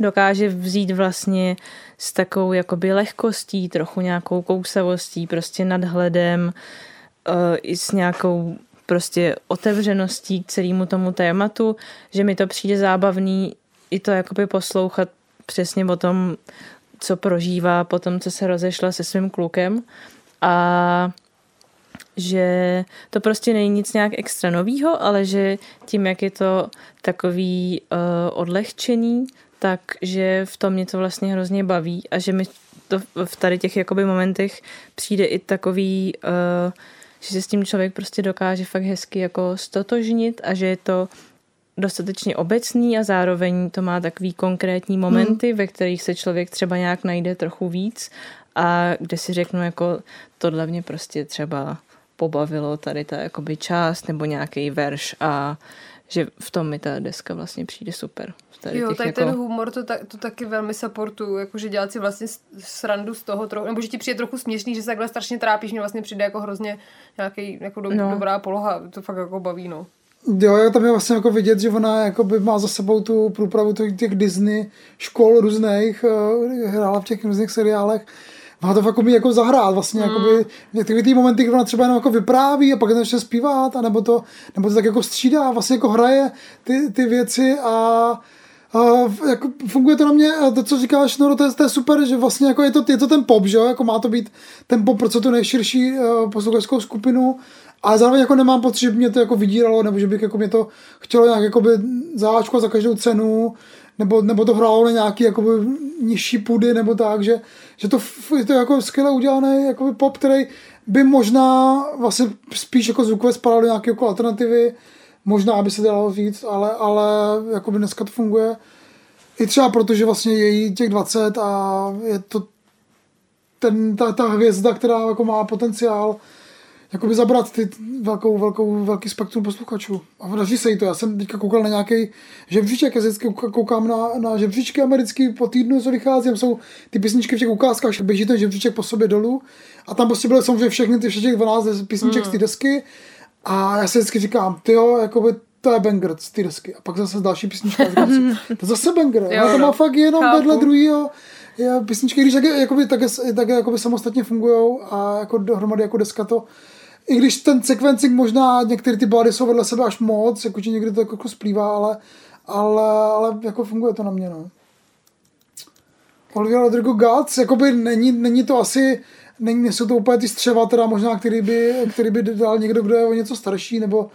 dokáže vzít vlastně s takovou jakoby lehkostí, trochu nějakou kousavostí, prostě nadhledem, eh, i s nějakou prostě otevřeností k celému tomu tématu, že mi to přijde zábavný i to jakoby poslouchat přesně o tom, co prožívá po tom, co se rozešla se svým klukem. A že to prostě není nic nějak extra novýho, ale že tím, jak je to takový uh, odlehčený, tak že v tom mě to vlastně hrozně baví a že mi to v tady těch jakoby momentech přijde i takový, uh, že se s tím člověk prostě dokáže fakt hezky jako stotožnit a že je to dostatečně obecný a zároveň to má takový konkrétní momenty, hmm. ve kterých se člověk třeba nějak najde trochu víc a kde si řeknu jako tohle mě prostě třeba pobavilo tady ta jakoby část nebo nějaký verš a že v tom mi ta deska vlastně přijde super. Tady Jo, tady jako, ten humor to, ta, to taky velmi supportuju, jakože dělat si vlastně s- srandu z toho trochu, nebo že ti přijde trochu směšný, že se takhle strašně trápíš, mě vlastně přijde jako hrozně nějaký jako do, No. dobrá poloha, to fakt jako baví, no. Jo, jo, tam je vlastně jako vidět, že ona jakoby má za sebou tu průpravu těch, těch Disney škol různých, eh, hrála v těch různých seriálech. Má to fakt umí jako zahrát vlastně, mm. jakoby, některé ty momenty, kdy ona třeba jenom jako vypráví a pak začne zpívat, a nebo to, nebo to tak jako střídá, vlastně jako hraje ty, ty věci a a v- jako funguje to na mě, to, co říkáš, no, to, je, to je super, že vlastně jako je, to, je to ten pop, že jo, jako má to být ten pop pro co tu nejširší uh, posluchačskou skupinu, a zároveň jako nemám pocit, že by mě to jako vydíralo, nebo že bych jako mě to chtělo nějak jakoby záčko za každou cenu, nebo, nebo to hrálo na nějaký jakoby nižší půdy, nebo tak, že, že to, je to jako skvěle udělaný jakoby pop, který by možná vlastně spíš jako zvukové spadal do nějaké jako alternativy, možná by se dalo říct, ale, ale jakoby dneska to funguje. I třeba proto, že vlastně je jí těch 20 a je to ten, ta, ta hvězda, která jako má potenciál jakoby zabrat ty velkou, velkou, velký spektrum posluchačů. A daří se jí to. Já jsem teďka koukal na nějaký žebříček, já vždycky koukám na, na žebříčky americký po týdnu, co vychází, tam jsou ty písničky v těch ukázkách, běží ten žebříček po sobě dolů a tam prostě byly samozřejmě všechny ty všech těch 12 písniček z té desky a já si vždycky říkám, ty jo, jakoby to je banger z té desky. A pak zase další písnička. říkám to je zase banger. Jo, to má no. fakt jenom Chápu. vedle druhýho je písničky, když také, jakoby, také, také jakoby samostatně fungují a jako dohromady jako deska to i když ten sequencing možná, některé ty balady jsou vedle sebe až moc, jako, že někdy to jako splývá, ale, ale, ale jako funguje to na mě, no. Olivia Rodrigo Guts, jakoby není, není to asi, není, nejsou to úplně ty střeva, teda možná, který by, který by dal někdo, kdo je o něco starší, nebo,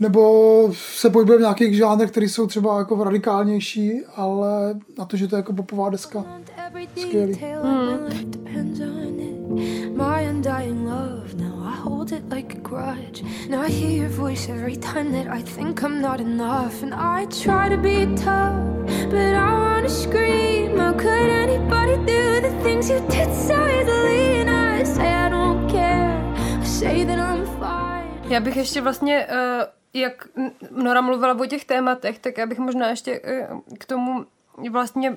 nebo se pohybuje v nějakých žánrech, které jsou třeba jako radikálnější, ale na to, že to je jako popová deska. Every Scary. Hold it like a grudge. Now I hear your voice every time that I think I'm not enough. And I try to be tough, but I wanna scream. How could anybody do the things you did so easily? And I say I don't care, I say that I'm fine. Já bych ještě vlastně, eh, jak Nora mluvila o těch tématech, tak já bych možná ještě eh, k tomu vlastně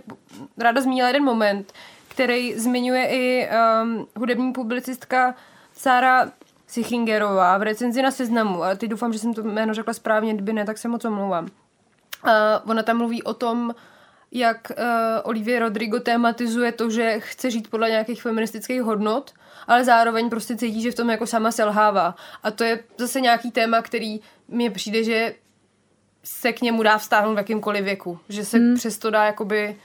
ráda zmínila jeden moment, který zmiňuje i um, hudební publicistka Sára Sichingerová v recenzi na seznamu. A teď doufám, že jsem to jméno řekla správně, kdyby ne, tak se moc omlouvám. Uh, ona tam mluví o tom, jak uh, Olivia Rodrigo tématizuje to, že chce žít podle nějakých feministických hodnot, ale zároveň prostě cítí, že v tom jako sama selhává. A to je zase nějaký téma, který mně přijde, že se k němu dá vztáhnout v jakýmkoliv věku. Že se hmm. přesto dá jakoby...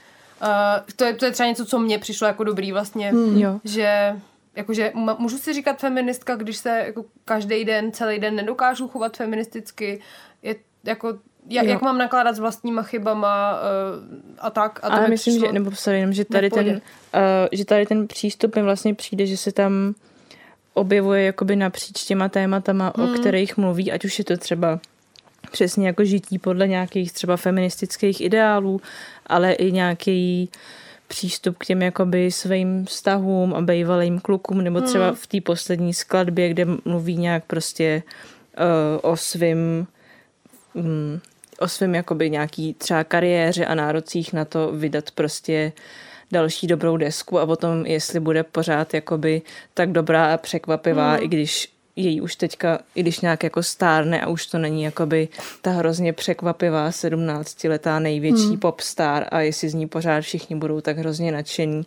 Uh, to, je, to je třeba něco, co mně přišlo jako dobrý vlastně. Hmm. Jo. Že jakože můžu si říkat feministka, když se jako každý den, celý den nedokážu chovat feministicky. Je jako jak, Jo. jak mám nakládat s vlastníma chybama uh, a tak. A to Ale myslím, že, nebo sorry, jenom, že tady, ten, uh, že tady ten přístup mi vlastně přijde, že se tam objevuje jakoby napříč těma tématama, hmm. o kterých mluví, ať už je to třeba přesně jako žití podle nějakých třeba feministických ideálů, ale i nějaký přístup k těm jakoby svým vztahům a bývalým klukům, nebo třeba v té poslední skladbě, kde mluví nějak prostě uh, o svým mm, o svém jakoby nějaký třeba kariéře a nárocích na to vydat prostě další dobrou desku a o tom, jestli bude pořád jakoby tak dobrá a překvapivá, i když její už teďka, i když nějak jako stárne a už to není jakoby ta hrozně překvapivá 17-letá největší hmm. popstar a jestli z ní pořád všichni budou tak hrozně nadšení.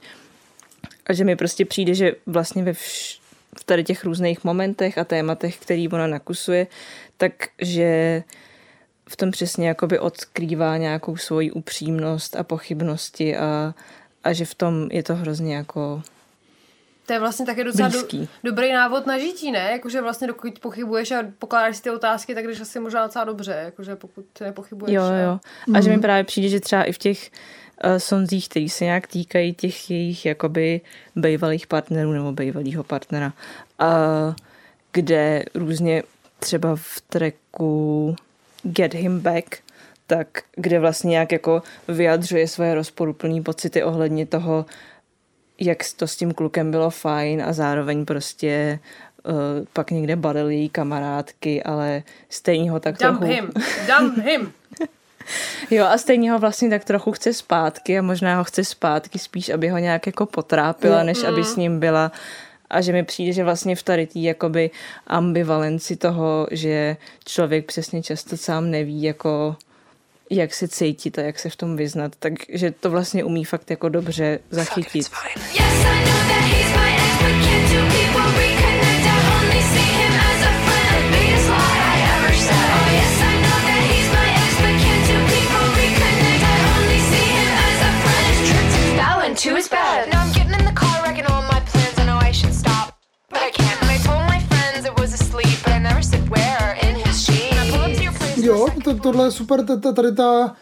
A že mi prostě přijde, že vlastně ve vš- v tady těch různých momentech a tématech, který ona nakusuje, takže v tom přesně jakoby odkrývá nějakou svoji upřímnost a pochybnosti a, a že v tom je to hrozně jako To je vlastně také docela do, dobrý návod na žití, ne? Jakože vlastně dokud pochybuješ a pokládáš si ty otázky, tak jdeš asi možná docela dobře, jakože pokud nepochybuješ. Jo, a- jo. A že mi právě přijde, že třeba i v těch uh, sonzích, který se nějak týkají těch jejich jakoby bývalých partnerů nebo bývalého partnera, uh, kde různě třeba v tracku Get Him Back, tak kde vlastně nějak jako vyjadřuje své rozporuplné pocity ohledně toho, jak to s tím klukem bylo fajn a zároveň prostě pak někde balil její kamarádky, ale stejně ho tak Dump trochu... him, dump him. Jo a stejně ho vlastně tak trochu chce zpátky a možná ho chce zpátky spíš, aby ho nějak jako potrápila, než aby s ním byla a že mi přijde, že vlastně v tady té jakoby ambivalenci toho, že člověk přesně často sám neví, jako jak se cítit a jak se v tom vyznat, takže to vlastně umí fakt jako dobře zachytit. Yes, to, tohle je super, tady ta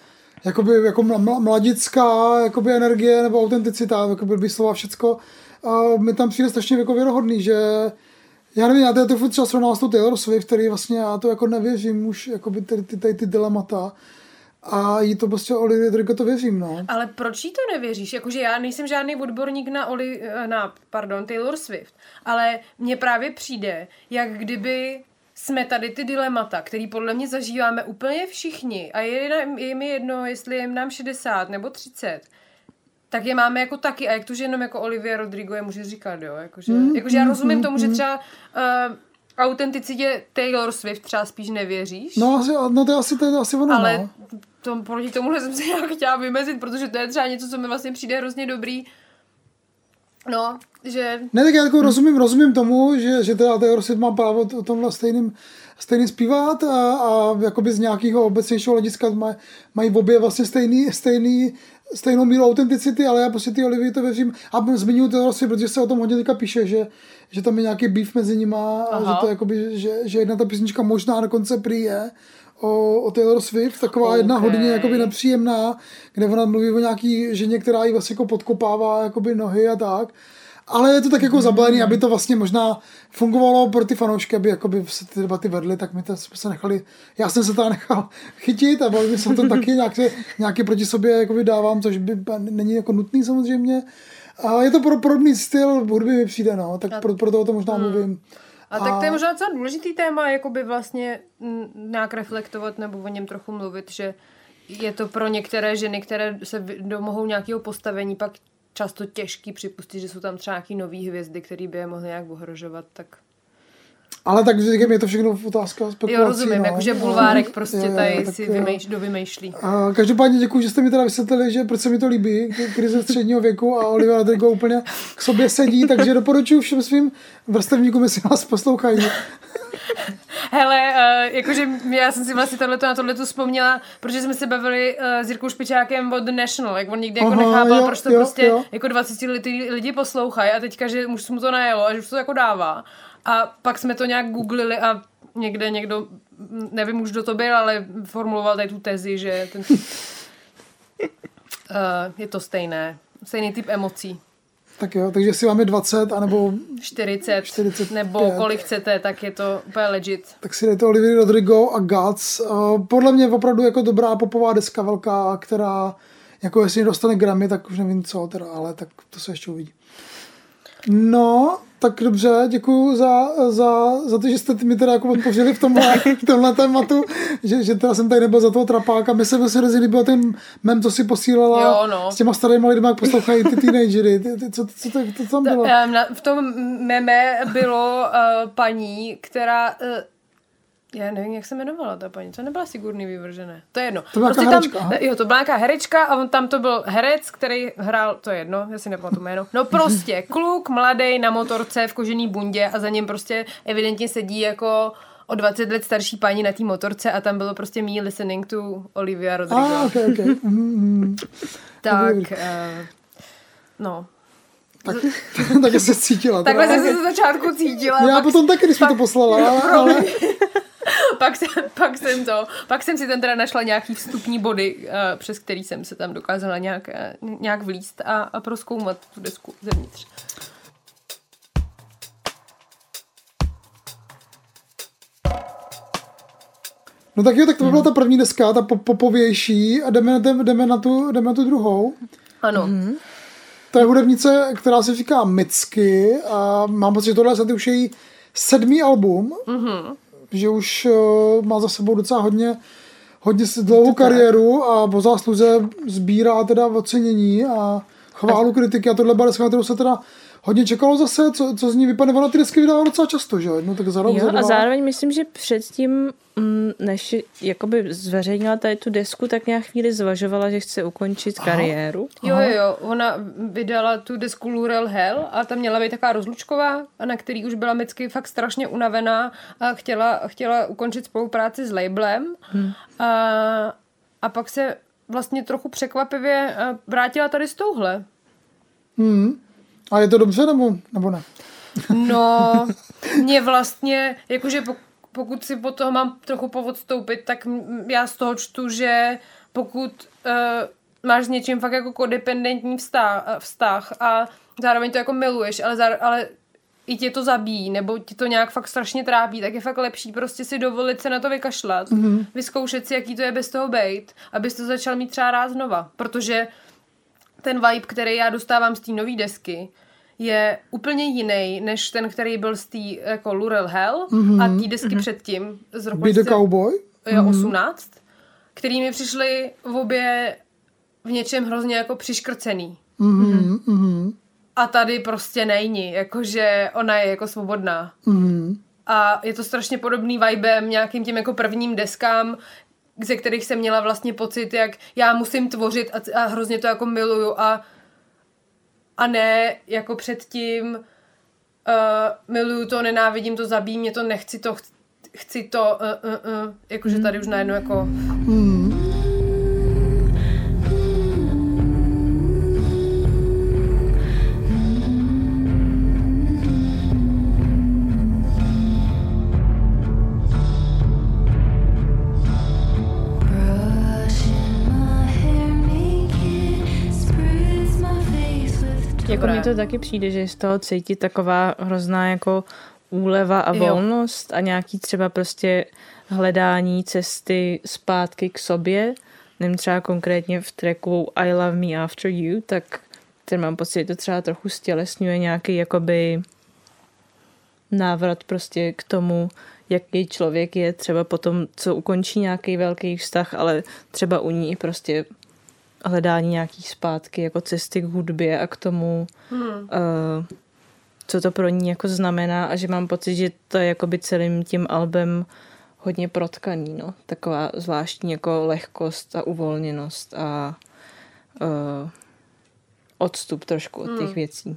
jakoby, jako mla- mla- mladická jakoby energie nebo autenticita, jakoby by slova všecko. A mi tam přijde strašně jako věrohodný, že já nevím, já to, to třeba srovnal s tou Taylor Swift, který vlastně já to jako nevěřím už, jakoby ty, ty, ty, ty dilemata. A jí to prostě Olivia Rodrigo to věřím, no. Ale proč jí to nevěříš? Jakože já nejsem žádný odborník na, Oli, na pardon, Taylor Swift, ale mně právě přijde, jak kdyby jsme tady ty dilemata, který podle mě zažíváme úplně všichni a je, nám- je mi jedno, jestli je nám 60 nebo 30, tak je máme jako taky a jak to, že jenom jako Olivia Rodrigo je může říkat, jo, jakože, Mm, jakože já mm, rozumím mm, tomu, že mm. třeba uh, autenticitě Taylor Swift třeba spíš nevěříš, No, asi, no to je asi, to je asi ono, ale no. to, proti tomuhle jsem se nějak chtěla vymezit, protože to je třeba něco, co mi vlastně přijde hrozně dobrý. No, že Ne, tak já jako rozumím, rozumím tomu, že, že teda Taylor Swift má právo o tomhle stejným, stejným zpívat a, a jakoby z nějakého obecnějšího hlediska maj, mají v obě vlastně stejný, stejný, stejnou míru autenticity, ale já prostě ty Olivii to věřím. A zmiňuji Taylor Swift, protože se o tom hodně teďka píše, že, že tam je nějaký beef mezi nima a že to jakoby, že, že jedna ta písnička možná dokonce prý je o, o Taylor Swift, taková okay. jedna hodně jakoby nepříjemná, kde ona mluví o nějaký ženě, která jí vlastně jako podkopává jakoby nohy a tak. Ale je to tak jako zabalený, aby to vlastně možná fungovalo pro ty fanoušky, aby jakoby se ty debaty vedly, tak my to jsme se nechali, já jsem se to nechal chytit a bavili jsme to taky nějak, se- nějaký proti sobě jakoby dávám, což by není jako nutný samozřejmě. A je to pro podobný styl hudby mi přijde, no, tak pro, pro toho to možná mluvím. A tak to je možná docela důležitý téma, jakoby vlastně nějak reflektovat nebo o něm trochu mluvit, že je to pro některé ženy, které se domohou nějakého postavení, pak často těžký připustit, že jsou tam třeba nějaký nový hvězdy, který by je mohly nějak ohrožovat, tak Ale tak říkám, je to všechno otázka spekulací. jo, rozumím, no. jakože bulvárek prostě jo, tady tak si vymýš, dovymýšlí. A každopádně děkuji, že jste mi teda vysvětlili, že proč se mi to líbí, krize středního věku a Olivia Rodrigo úplně k sobě sedí, takže doporučuji všem svým vrstevníkům, jestli vás poslouchají. Hele, uh, jakože já jsem si vlastně tohleto, na tohleto vzpomněla, protože jsme se bavili uh, s Jirkou Špičákem od National, jak on nikdy jako Aha, nechápal, jo, proč to jo, prostě jo. jako 20 letý lidi poslouchají a teďka, že už mu to najelo a že už to jako dává. A pak jsme to nějak googlili a někde někdo, nevím už, kdo to byl, ale formuloval tady tu tezi, že ten, uh, je to stejné. Stejný typ emocí. Tak jo, takže jestli máme 20, anebo 40, 45. nebo kolik chcete, tak je to úplně legit. tak si dejte Olivia Rodrigo a Guts. Uh, podle mě opravdu jako dobrá popová deska velká, která jako jestli dostane Grammy, tak už nevím co teda, ale tak to se ještě uvidí. No, tak dobře, děkuji za, za, za to, že jste mi teda jako podpořili v tomhle, v tomhle tématu, že, že teda jsem tady nebyl za toho trapáka. Mně se vlastně hrozně líbil ten mem, co si posílala Jo, no. s těma starými lidmi, jak poslouchají ty teenagery. Ty, ty, co, co, to, to tam bylo? V tom meme bylo uh, paní, která... Uh, já nevím, jak se jmenovala ta paní, to nebyla Sigurný vyvržené. To je jedno. To byla nějaká tam, aha. jo, to byla nějaká herečka a on tam to byl herec, který hrál, to je jedno, já si nepamatuju jméno. No prostě, kluk mladý na motorce v kožený bundě a za ním prostě evidentně sedí jako o 20 let starší paní na té motorce a tam bylo prostě me listening to Olivia Rodrigo. Ah, ok, ok. Mm, tak, dobrý. uh, no. tak, tak se cítila. Takhle jsem se ze začátku cítila. Já potom taky, když mi to poslala, ale, ale pak, jsem, pak jsem to, pak jsem si tam teda našla nějaký vstupní body, uh, přes který jsem se tam dokázala nějak, eh, nějak vlíst a, a proskoumat tu desku zevnitř. No tak jo, tak to by byla Hmm. ta první deska, ta pop- popovější a jdeme, jdeme, jdeme, na tu, jdeme na tu druhou. Ano. To je hudebnice, která se říká Mitsky a mám pocit, že tohle je už její sedmý album, mm-hmm. Že už uh, má za sebou docela hodně, hodně si dlouhou kariéru a po zásluze sbírá teda ocenění a chválu kritiky a tohle na kterou se teda hodně čekalo zase, co, co z ní vypadne. Ona ty desky vydává docela často, že jo? No, tak za rok, za Jo, dva. a zároveň myslím, že předtím, mm, než jakoby zveřejnila tady tu desku, tak nějak chvíli zvažovala, že chce ukončit kariéru. Jo, jo, jo, ona vydala tu desku Lurel Hell a tam měla být taková rozlučková, na který už byla Micky fakt strašně unavená a chtěla, chtěla ukončit spolupráci s labelem. Hmm. A, a pak se vlastně trochu překvapivě eh, vrátila tady s touhle. Hmm. A je to dobře, nebo, nebo ne? No, mě vlastně, jakože pok- pokud si po toho mám trochu povodstoupit, tak m- já z toho čtu, že pokud uh, máš s něčím fakt jako kodependentní vztah, eh, vztah a zároveň to jako miluješ, ale, zá- ale i tě to zabíjí, nebo ti to nějak fakt strašně trápí, tak je fakt lepší prostě si dovolit se na to vykašlat, mm-hmm. vyzkoušet si, jaký to je bez toho bejt, abys to začal mít třeba rád znova, protože ten vibe, který já dostávám z té nové desky, je úplně jiný, než ten, který byl z té jako Lurel Hell mm-hmm. a té desky mm-hmm. předtím z roku Be the 2000 Cowboy? jo, 18, který mi přišly v obě v něčem hrozně jako přiškrcený. Mhm, mhm, A tady prostě není, jakože ona je jako svobodná. mhm. A je to strašně podobný vibem nějakým těm jako prvním deskám, ze kterých jsem měla vlastně pocit, jak já musím tvořit a, a hrozně to jako miluju a, a ne jako předtím uh, miluju to, nenávidím to, zabíjí mě to, nechci to, chci, to, uh, uh, uh, jakože tady už najednou jako Brushing to taky přijde, že z toho cítit taková hrozná jako úleva a Jo. volnost a nějaký třeba prostě hledání cesty zpátky k sobě. Nevím, třeba konkrétně v tracku I Love Me After You, tak ten mám pocit, že to třeba trochu stělesňuje nějaký jakoby návrat prostě k tomu, jaký člověk je třeba potom, co ukončí nějaký velký vztah, ale třeba u ní prostě hledání nějaký zpátky jako cesty k hudbě a k tomu, hmm. uh, co to pro ní jako znamená a že mám pocit, že to je jakoby celým tím albem hodně protkaný, no. Taková zvláštní jako lehkost a uvolněnost a uh, odstup trošku od těch věcí.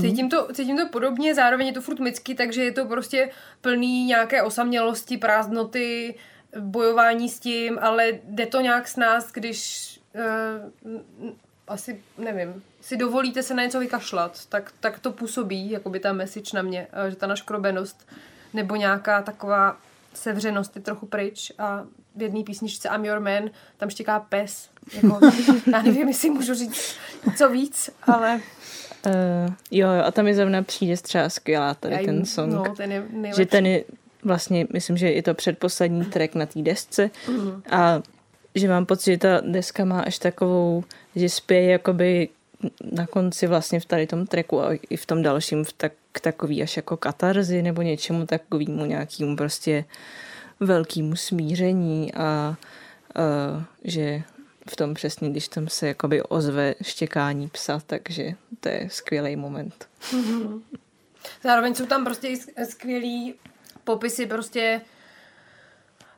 Cítím to, cítím to podobně, zároveň je to furt micky, takže je to prostě plný nějaké osamělosti, prázdnoty, bojování s tím, ale jde to nějak s nás, když uh, asi, nevím, si dovolíte se na něco vykašlat, tak, tak to působí, jako by ta message na mě, eh, že ta naškrobenost nebo nějaká taková sevřenost je trochu pryč a v jedné písničce I'm Your Man tam štěká pes. Jako, já nevím, jestli můžu říct co víc, ale Uh, jo, jo, a tam mi zrovna přijde třeba skvělá tady já ten song. No, ten je nejlepší. že ten je vlastně, myslím, že je to předposlední track na té desce Mhm. a že mám pocit, že ta deska má až takovou, že spěje jakoby na konci vlastně v tady tom tracku a i v tom dalším v tak, k takový až jako katarzy nebo něčemu takovému nějakému prostě velkému smíření a uh, že v tom přesně, když tam se jakoby ozve štěkání psa, takže to je skvělý moment. Zároveň jsou tam prostě skvělý popisy prostě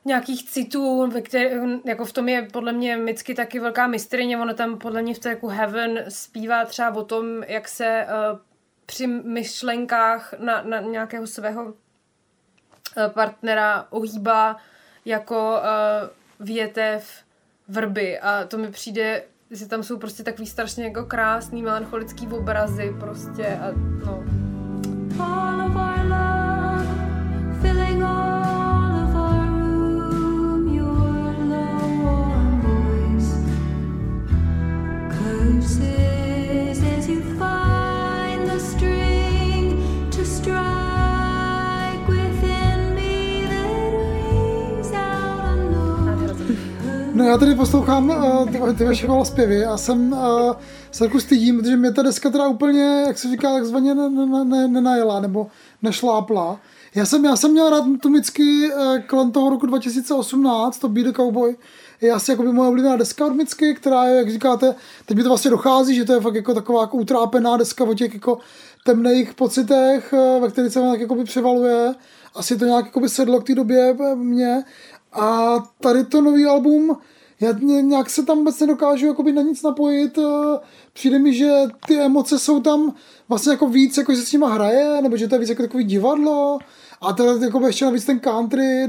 nějakých citů, ve které, jako v tom je podle mě Micky taky velká mistrině, ona tam podle mě v té jako Heaven zpívá třeba o tom, jak se uh, při myšlenkách na, na nějakého svého uh, partnera ohýbá jako uh, větev vrby a to mi přijde, že tam jsou prostě takový strašně jako krásný melancholický obrazy prostě a no. all No já tady poslouchám uh, ty, ty vaše zpěvy a jsem uh, se jako stydím, protože mě ta deska teda úplně, jak se říká, takzvaně ne- ne- ne- nenajela nebo nešlápla. Já jsem, já jsem měl rád tu Micky eh, kolem toho roku 2018, to Be the Cowboy, je asi jako moje oblíbená deska od Micky, která je, jak říkáte, teď mi to vlastně dochází, že to je fakt jako taková jako utrápená deska o těch jako temných pocitech, ve kterých se tak jako převaluje. Asi to nějak jako by sedlo k té době mně. A tady to nový album, já ně- nějak se tam vůbec nedokážu jakoby na nic napojit. eh, Přijde mi, že ty emoce jsou tam vlastně jako víc, jako že se s nima hraje, nebo že to je víc jako takový divadlo. A teda jako ještě navíc ten country,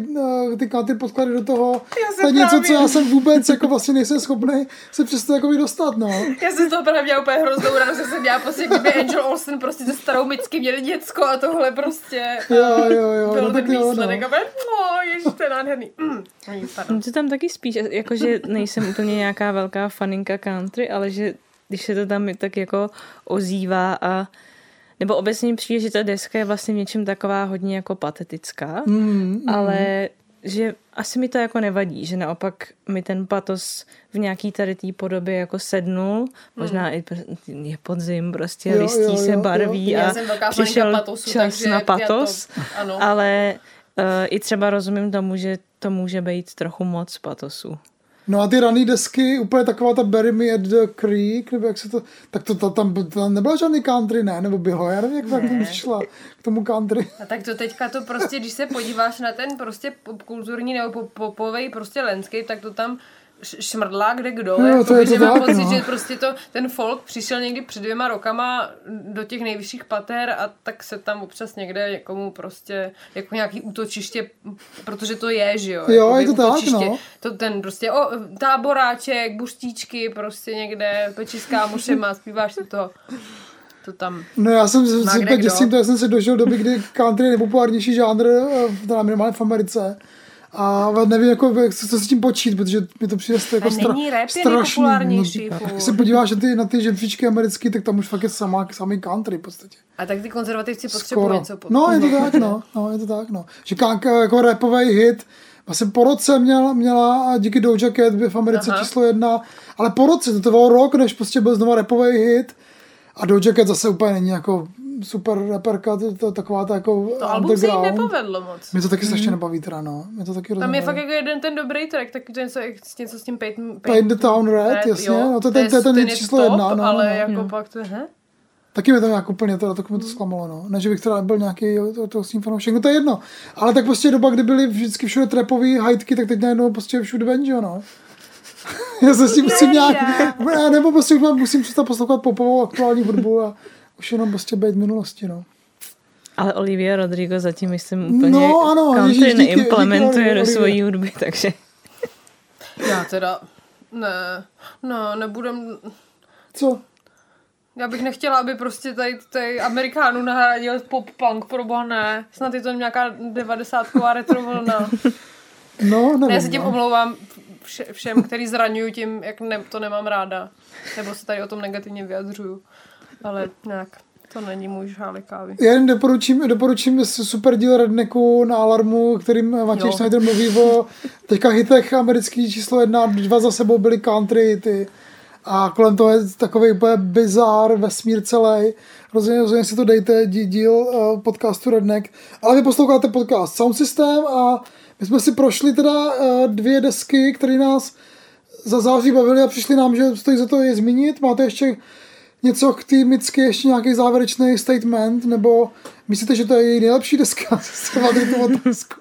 eh, ty country podklady do toho, to je něco, co já jsem vůbec jako vlastně nejsem schopný se přesto jako dostat, no. Já jsem z toho právě měla úplně hroznou radost, že jsem měla pocit, kdyby Angel Olsen prostě se starou Micky měli děcko a tohle prostě Jo, jo, jo, byl no ten tak jo, no. výsledek. A no, ježiš, to je nádherný. Mm. Ani. To tam taky spíš, jakože nejsem úplně nějaká velká faninka country, ale že když se to tam tak jako ozývá a nebo obecně mi přijde, že ta deska je vlastně v něčem taková hodně jako patetická, Mm, mm. ale že asi mi to jako nevadí, že naopak mi ten patos v nějaký tady té podobě jako sednul, možná i pr- je podzim, prostě Jo, listí jo, se jo, barví Já a přišel patosu, čas takže na já to- patos, ano. ale uh, i třeba rozumím tomu, že to může být trochu moc patosu. No a ty rané desky, úplně taková ta Bury Me at the Creek, nebo jak se to, tak to, to tam, tam nebyla žádný country, ne? Nebo bylo, já nevím, jak tak tomu přišla k tomu country. A tak to teďka to prostě, když se podíváš na ten prostě popkulturní nebo pop- popovej prostě landscape, tak to tam š- šmrdlá kde kdo. Jo, Jakoby, to je to že mám tak, pocit, no. že prostě to, ten folk přišel někdy před dvěma rokama do těch nejvyšších pater a tak se tam občas někde někomu prostě jako nějaký útočiště, protože to je, že jo? Jo, je to tak, no. To ten prostě, o, táboráček, buštíčky, prostě někde, peči s kámošema, zpíváš si to. To tam No já jsem kdo. děsím, to já jsem se dožil doby, kdy country je nejpopulárnější žánr, eh, teda minimálně v Americe. A nevím, jako, jak se- co s tím počít, protože mi to přijde jako stra, není rap je strašný. nejpopulárnější, No, furt. Když se podíváš na ty, na ty žebříčky americký, tak tam už fakt je samá, samý country v podstatě. A tak ty konzervativci potřebují něco pod... No, je to tak, no. no je to tak, no. Že kánka jako rapový hit, vlastně po roce měla, měla díky Doja Cat by v Americe Aha. číslo jedna, ale po roce, to trvalo rok, než prostě byl znova rapový hit a Doja Cat zase úplně není jako super raperka, to, to, taková ta jako To album se jí underground. nepovedlo moc. Mě to taky strašně nebaví teda, no. Mě to taky Tam rozumím. je fakt jako jeden ten dobrý track, tak to je něco, něco s tím Paint, Paint the Town Red, jasně, no to je ten- to je ten hit číslo top, jedna, no, ale no. jako pak to, he? Taky mi to nějak úplně, teda, tak mi to zklamalo, no. Ne, že bych teda byl nějaký to, to s tím fanoušek, no to je jedno. Ale tak prostě doba, kdy byly vždycky všude trapový hajtky, tak teď najednou prostě všude banjo, no. Já se s tím musím nějak, ne, nebo prostě už mám- musím přestat poslouchat popovou aktuální hudbu a už jenom prostě být v minulosti, no. Ale Olivia Rodrigo zatím, myslím, úplně No, ano, country ježíš, díky- neimplementuje díky do Olivia. svojí hudby, takže Já teda, ne, no, nebudem, Co? já bych nechtěla, aby prostě tady, tady Amerikánu nahradil pop-punk, pro boha ne, snad je to nějaká devadesátková retro vlna. No, nevím, Ne, já se tím no. omlouvám vše, všem, který zraňuju tím, jak ne, to nemám ráda. Nebo se tady o tom negativně vyjadřuju. Ale nějak, to není můj žálek kávy. Já jen doporučím, doporučím super díl Redneku na Alarmu, kterým Matěj. Schneider mluví o teďka hitech americký číslo jedna, dva za sebou byly country hity a kolem toho je takový úplně bizár, vesmír celý. Rozhodně, rozhodně si to dejte, dí- díl uh, podcastu Redneck. Ale vy posloucháte podcast Sound System a my jsme si prošli teda uh, dvě desky, které nás za září bavili a přišli nám, že stojí za to je zmínit. Máte ještě něco k té Micky, ještě nějaký závěrečný statement, nebo myslíte, že to je její nejlepší deska? Máte tu otázku.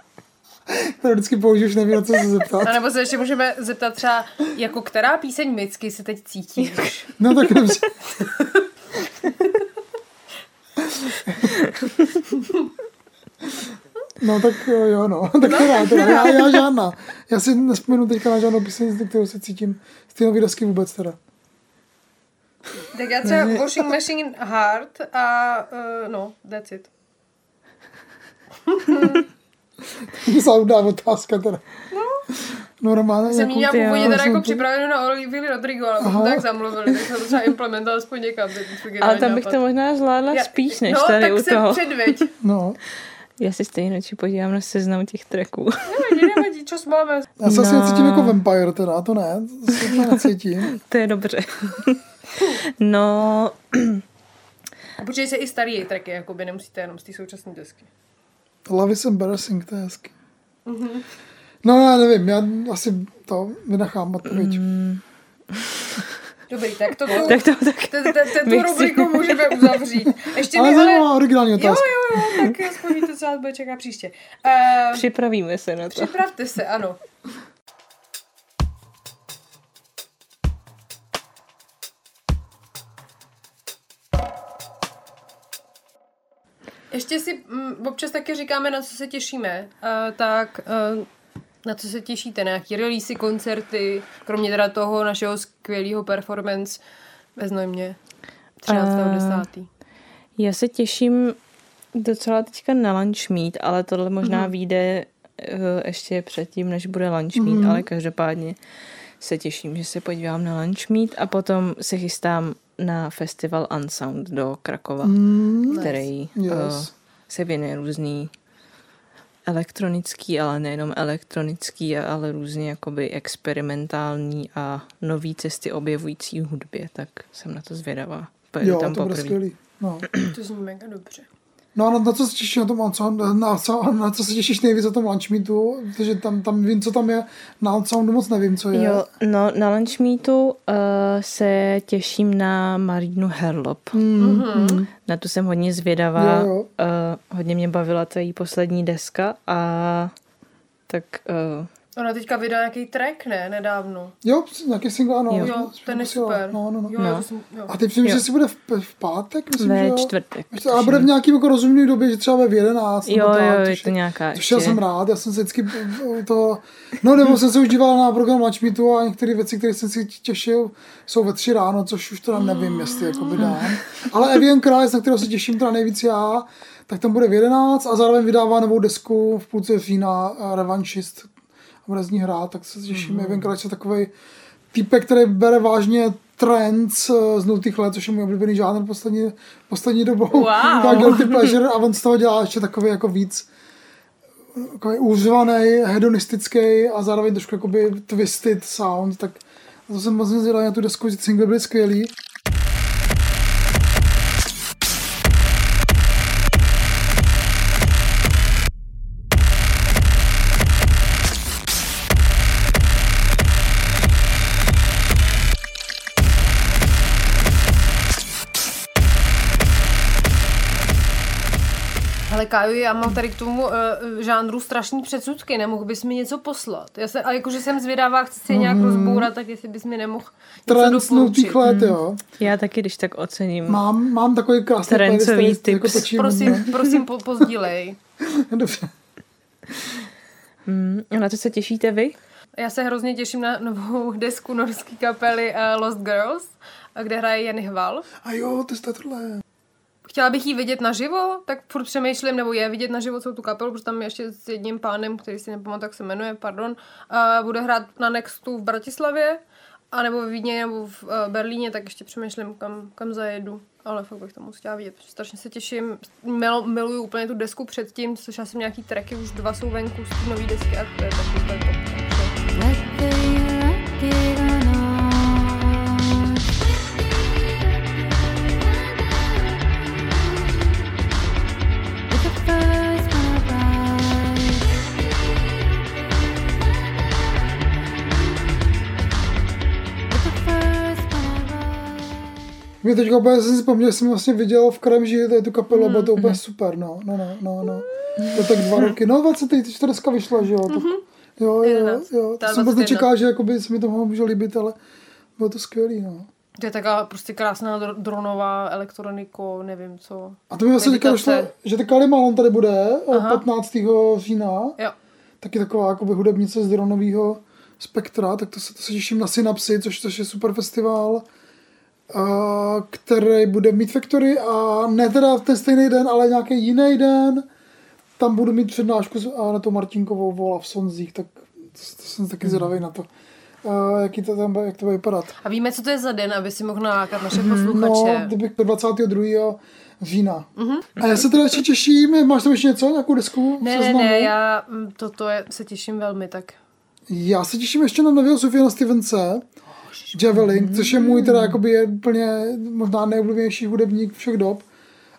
To vždycky použiju, už nevím, na co se zeptat. A nebo se ještě můžeme zeptat třeba, jako která píseň Micky se teď cítíš? No tak dobře. No tak jo, jo, no. Tak teda, teda. Já, já žádná. Já si nespomenu teďka na žádnou píseň, kterou se cítím z té nový desky vůbec teda. Tak já třeba Washing Machine Heart a uh, no, that's it. Zaudá otázka teda. No, normálně. Jsem měla jo, původně teda jako připravenou na Olivia Rodrigo, ale Aha. Tak zamluvili, tak jsem to třeba implementovala aspoň někam. ale tam bych nápad. to možná zvládla Já- spíš, než no, tady tak u se toho. předveď. No. Já si stejně či podívám na seznam těch tracků. Nevadí, nevadí, čas máme. Já se asi No. necítím jako vampire teda, to ne, to se to necítím. to je dobře. No, Počkej se i starý tracky, jakoby nemusíte jenom z té současné desky. Love is embarrassing, to je hezky. Mhm. No já nevím, já asi to vynechám odpověď. Mm, Dobrý, tak to tak to tak. tu rubriku můžeme uzavřít. Ještě Ale mi ale... originální Jo, otázka. jo, jo, tak aspoň víte, co nás bude čekat příště. Uh, Připravíme se na to. připravte se, ano. Ještě si mm, občas taky říkáme, na co se těšíme. Uh, tak uh, na co se těšíte? Na nějaký releasy, koncerty, kromě teda toho našeho skvělého performance ve Znojmě 13.10. Já se těším docela teďka na lunch meet, ale tohle možná vyjde uh, ještě předtím, než bude lunch meet, Mhm. ale každopádně se těším, že se podívám na lunch meet a potom se chystám na festival Unsound do Krakova, Mm, který yes. uh, se věnuje různý elektronický, ale nejenom elektronický, ale různě jakoby experimentální a nový cesty objevující hudbě, tak jsem na to zvědavá. Pojedu jo, tam to bude skvělý. No. To zní mega dobře. No a na, na co se těšíš na tom Unsound, na, co, na co se těšíš nejvíc na tom lunch meetu, protože tam, tam vím, co tam je, na Unsoundu moc nevím, co je. Jo, no na lunch meetu uh, se těším na Marinu Herlop. Mm, Mhm. Na tu jsem hodně zvědavá. Jo, jo. Uh, hodně mě bavila ta její poslední deska a tak uh, Ona teďka vydala nějaký track, ne? Nedávno. Jo, nějaký single, ano. Jo. Jo, ten je super. No, no, no. Jo, No. jsem, jo. A ty myslím, Jo. že si bude v, v pátek, myslím, že ve jo? čtvrtek. Ale bude v nějaký jako rozumný době, že třeba ve v 11. Jo, nebo tak, jo, je to nějaká Což já jsem rád, já jsem se vždycky to... No nebo jsem se už díval na program Lunch Meetu a některé věci, které jsem si těšil, jsou ve tři ráno, což už teda nevím, jestli jako by dám. Ale Evian Krajs, na kterého se těším teda nejvíc já, tak tam bude v 11 a zároveň vydává novou desku v půlce října eh, Revanšist a bude z ní hrát, tak se těším. Evian Krajs je takový týpek, který bere vážně trends eh, z nultých let, což je můj oblíbený žánr poslední, poslední dobou. Wow. tak guilty pleasure a on z toho dělá ještě takový jako víc takový úřvaný, hedonistický a zároveň trošku jakoby twisted sound, tak to jsem moc zvědavý na tu desku, že single byly skvělý. Káju, já mám tady k tomu uh, žánru strašný předsudky, nemohl bys mi něco poslat? Já se, a jakože jsem zvědavá, chci si nějak rozbourat, tak jestli bys mi nemohl doporučit. let, jo. Já taky, když tak ocením. Mám, mám takový krásný Trencový tips. Jako točím, Prosím, prosím, po, pozdílej. Dobře. Mm, a na co se těšíte vy? Já se hrozně těším na novou desku norské kapely uh, Lost Girls, a kde hraje Jan Hval. A jo, to je tohle. Chtěla bych ji vidět naživo, tak furt přemýšlím, nebo je vidět naživo celou tu kapelu, protože tam je ještě s jedním pánem, který si nepamatuji, jak se jmenuje, pardon, a bude hrát na Nextu v Bratislavě, a nebo ve Vídně, nebo v uh, Berlíně, tak ještě přemýšlím, kam, kam zajedu. Ale fakt bych to moc chtěla vidět, strašně se těším. Mil, miluju úplně tu desku předtím, já jsem nějaký tracky, už dva jsou venku z té nové desky a to je taky Mě teďka úplně jsem si vzpomněl, že jsem vlastně viděl v Kremži tady tu kapelu, bylo to úplně super, no, no, no, no, no. To tak dva roky, no 24 vyšla, že jo, tak, jo, jo, jo, 11. jo, to jsem vůbec 21. nečekal, že jakoby se mi to může líbit, ale bylo to skvělý, no. To je taková prostě krásná dr- dronová elektroniko, nevím co. A to mi vlastně teďka došlo, že ta Kali Malon tady bude eh, Aha. 15. října, Jo. taky taková jakoby hudebnice z dronového spektra, tak to se, to se těším na Synapsy, což, což je super festival, a, který bude mít Factory a ne teda v ten stejný den, ale nějaký jiný den, tam budu mít přednášku s Anetou Martinkovou o Love Sonzích, tak to, jsem taky zvědavý na to. A, jaký to tam bude, jak to bude vypadat. A víme, co to je za den, aby si mohl nalákat naše No, posluchače. kdybych do 22. října. Mhm. A já se teda ještě těším, máš tam ještě něco, nějakou desku? v Ne, ne, ne, já mm, toto je, se těším velmi, tak Já se těším ještě na nového Sofiana Stevense, Javelin, což je můj teda jakoby je úplně možná nejoblíbenější hudebník všech dob.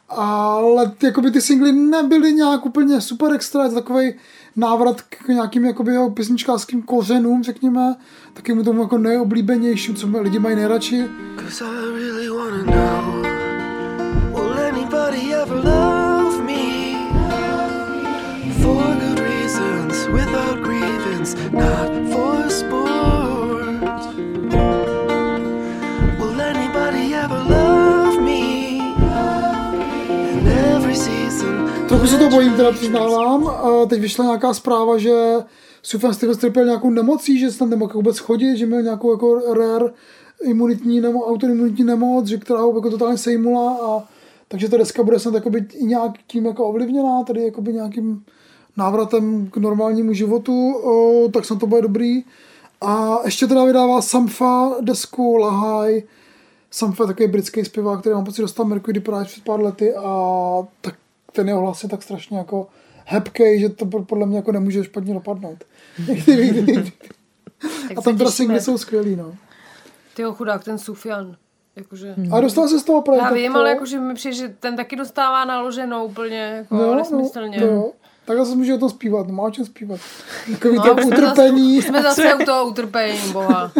ale ty, jakoby ty singly nebyly nějak úplně super extra, je to takový návrat k nějakým jakoby jeho písničkářským kořenům, řekněme, takému tomu jako nejoblíbenějším, co lidi mají nejradši. Cause I really wanna know Will anybody ever love me? For good reasons, without grievance, not for Trochu se to bojím, teda přiznávám. A teď vyšla nějaká zpráva, že Sufjan Stevens trpěl nějakou nemocí, že se tam nemohl vůbec chodit, že měl nějakou jako rare imunitní nemo, autoimunitní nemoc, že která ho jako totálně sejmula a takže ta deska bude snad jakoby nějak tím jako ovlivněná, tady jakoby nějakým návratem k normálnímu životu, o, tak snad to bude dobrý. A ještě teda vydává Samfa desku Lahaj. Samfa je takový britský zpěvák, který mám pocit dostal Mercury Prize před pár lety a tak ten jeho hlas je tak strašně jako hebkej, že to podle mě jako nemůže špatně dopadnout. Tak a tam singly jsou skvělý, no. Tyjo, chudák, ten Sufjan. Jakože... A dostal se z toho právě Já tak vím, to- ale jakože mi přijde, že ten taky dostává naloženou úplně jako no, nesmyslně. No, no. Takhle se může o tom zpívat, no má o čem zpívat. Takový No, to utrpení. Zase, jsme zase u toho utrpení, boha.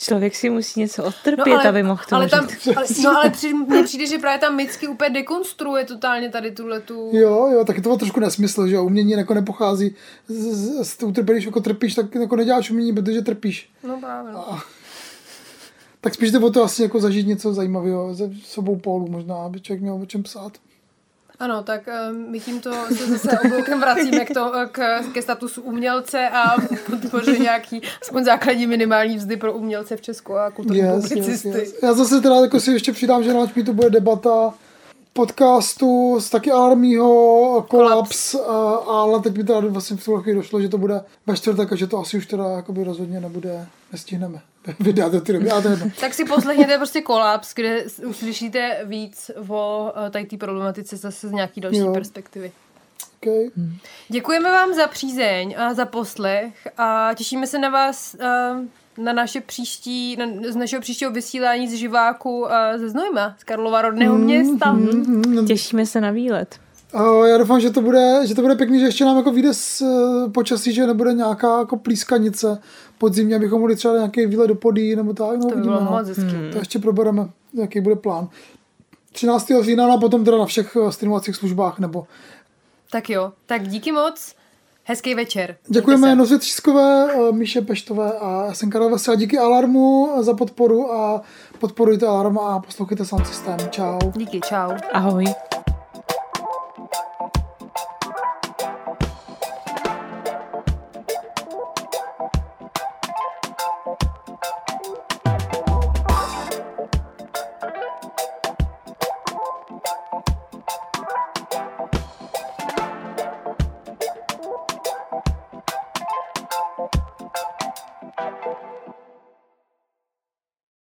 Člověk si musí něco odtrpět, aby mohl to ale tam, ale, no ale při, mně přijde, že právě tam Micky úplně dekonstruuje totálně tady tuhle tu... Jo, jo, taky to bylo trošku nesmysl, že jo, umění jako nepochází z, z, z utrpení, když jako trpíš, tak jako neděláš umění, protože trpíš. No právě. No. Tak spíš jde o to asi jako zažít něco zajímavého ze sobou polu možná, aby člověk měl o čem psát. Ano, tak eh, my tímto se zase obloukem vracíme k to, k, ke statusu umělce a podpoře nějaký aspoň základní minimální vzdy pro umělce v Česku a kulturní Yes, yes, publicisty. yes. Já zase teda jako si ještě přidám, že na to bude debata podcastu z taky Armího, Kolaps, a- ale teď mi teda vlastně v tuhle chvíli došlo, že to bude ve čtvrtek a že to asi už teda jakoby rozhodně nebude, nestihneme vydat do té doby, ale to jedno. Tak si poslechněte prostě kolaps, kde uslyšíte víc o eh, tady té problematice zase z nějaký další Jo. perspektivy. Okay. Děkujeme vám za přízeň a za poslech a těšíme se na vás eh, na naše příští, na, z našeho příštího vysílání z živáku ze Znojma, z Karlova rodného města. Těšíme se na výlet. A já doufám, že to bude, že to bude pěkný, že ještě nám jako vyjde z eh, počasí, že nebude nějaká jako plískanice podzimně, abychom mohli třeba nějaký výlet do podí nebo tak. No, To by uvidíme, bylo no. moc hezký. To ještě probereme, jaký bude plán. 13. října a potom teda na všech eh, streamovacích službách nebo Tak jo, tak díky moc, hezký večer. Děkujeme. Noze Třískové, eh, Míše Peštové a já jsem Karel Vesel. Díky Alarmu za podporu a podporujte Alarm a poslouchejte Sound System. Čau. Díky, čau. Ahoj.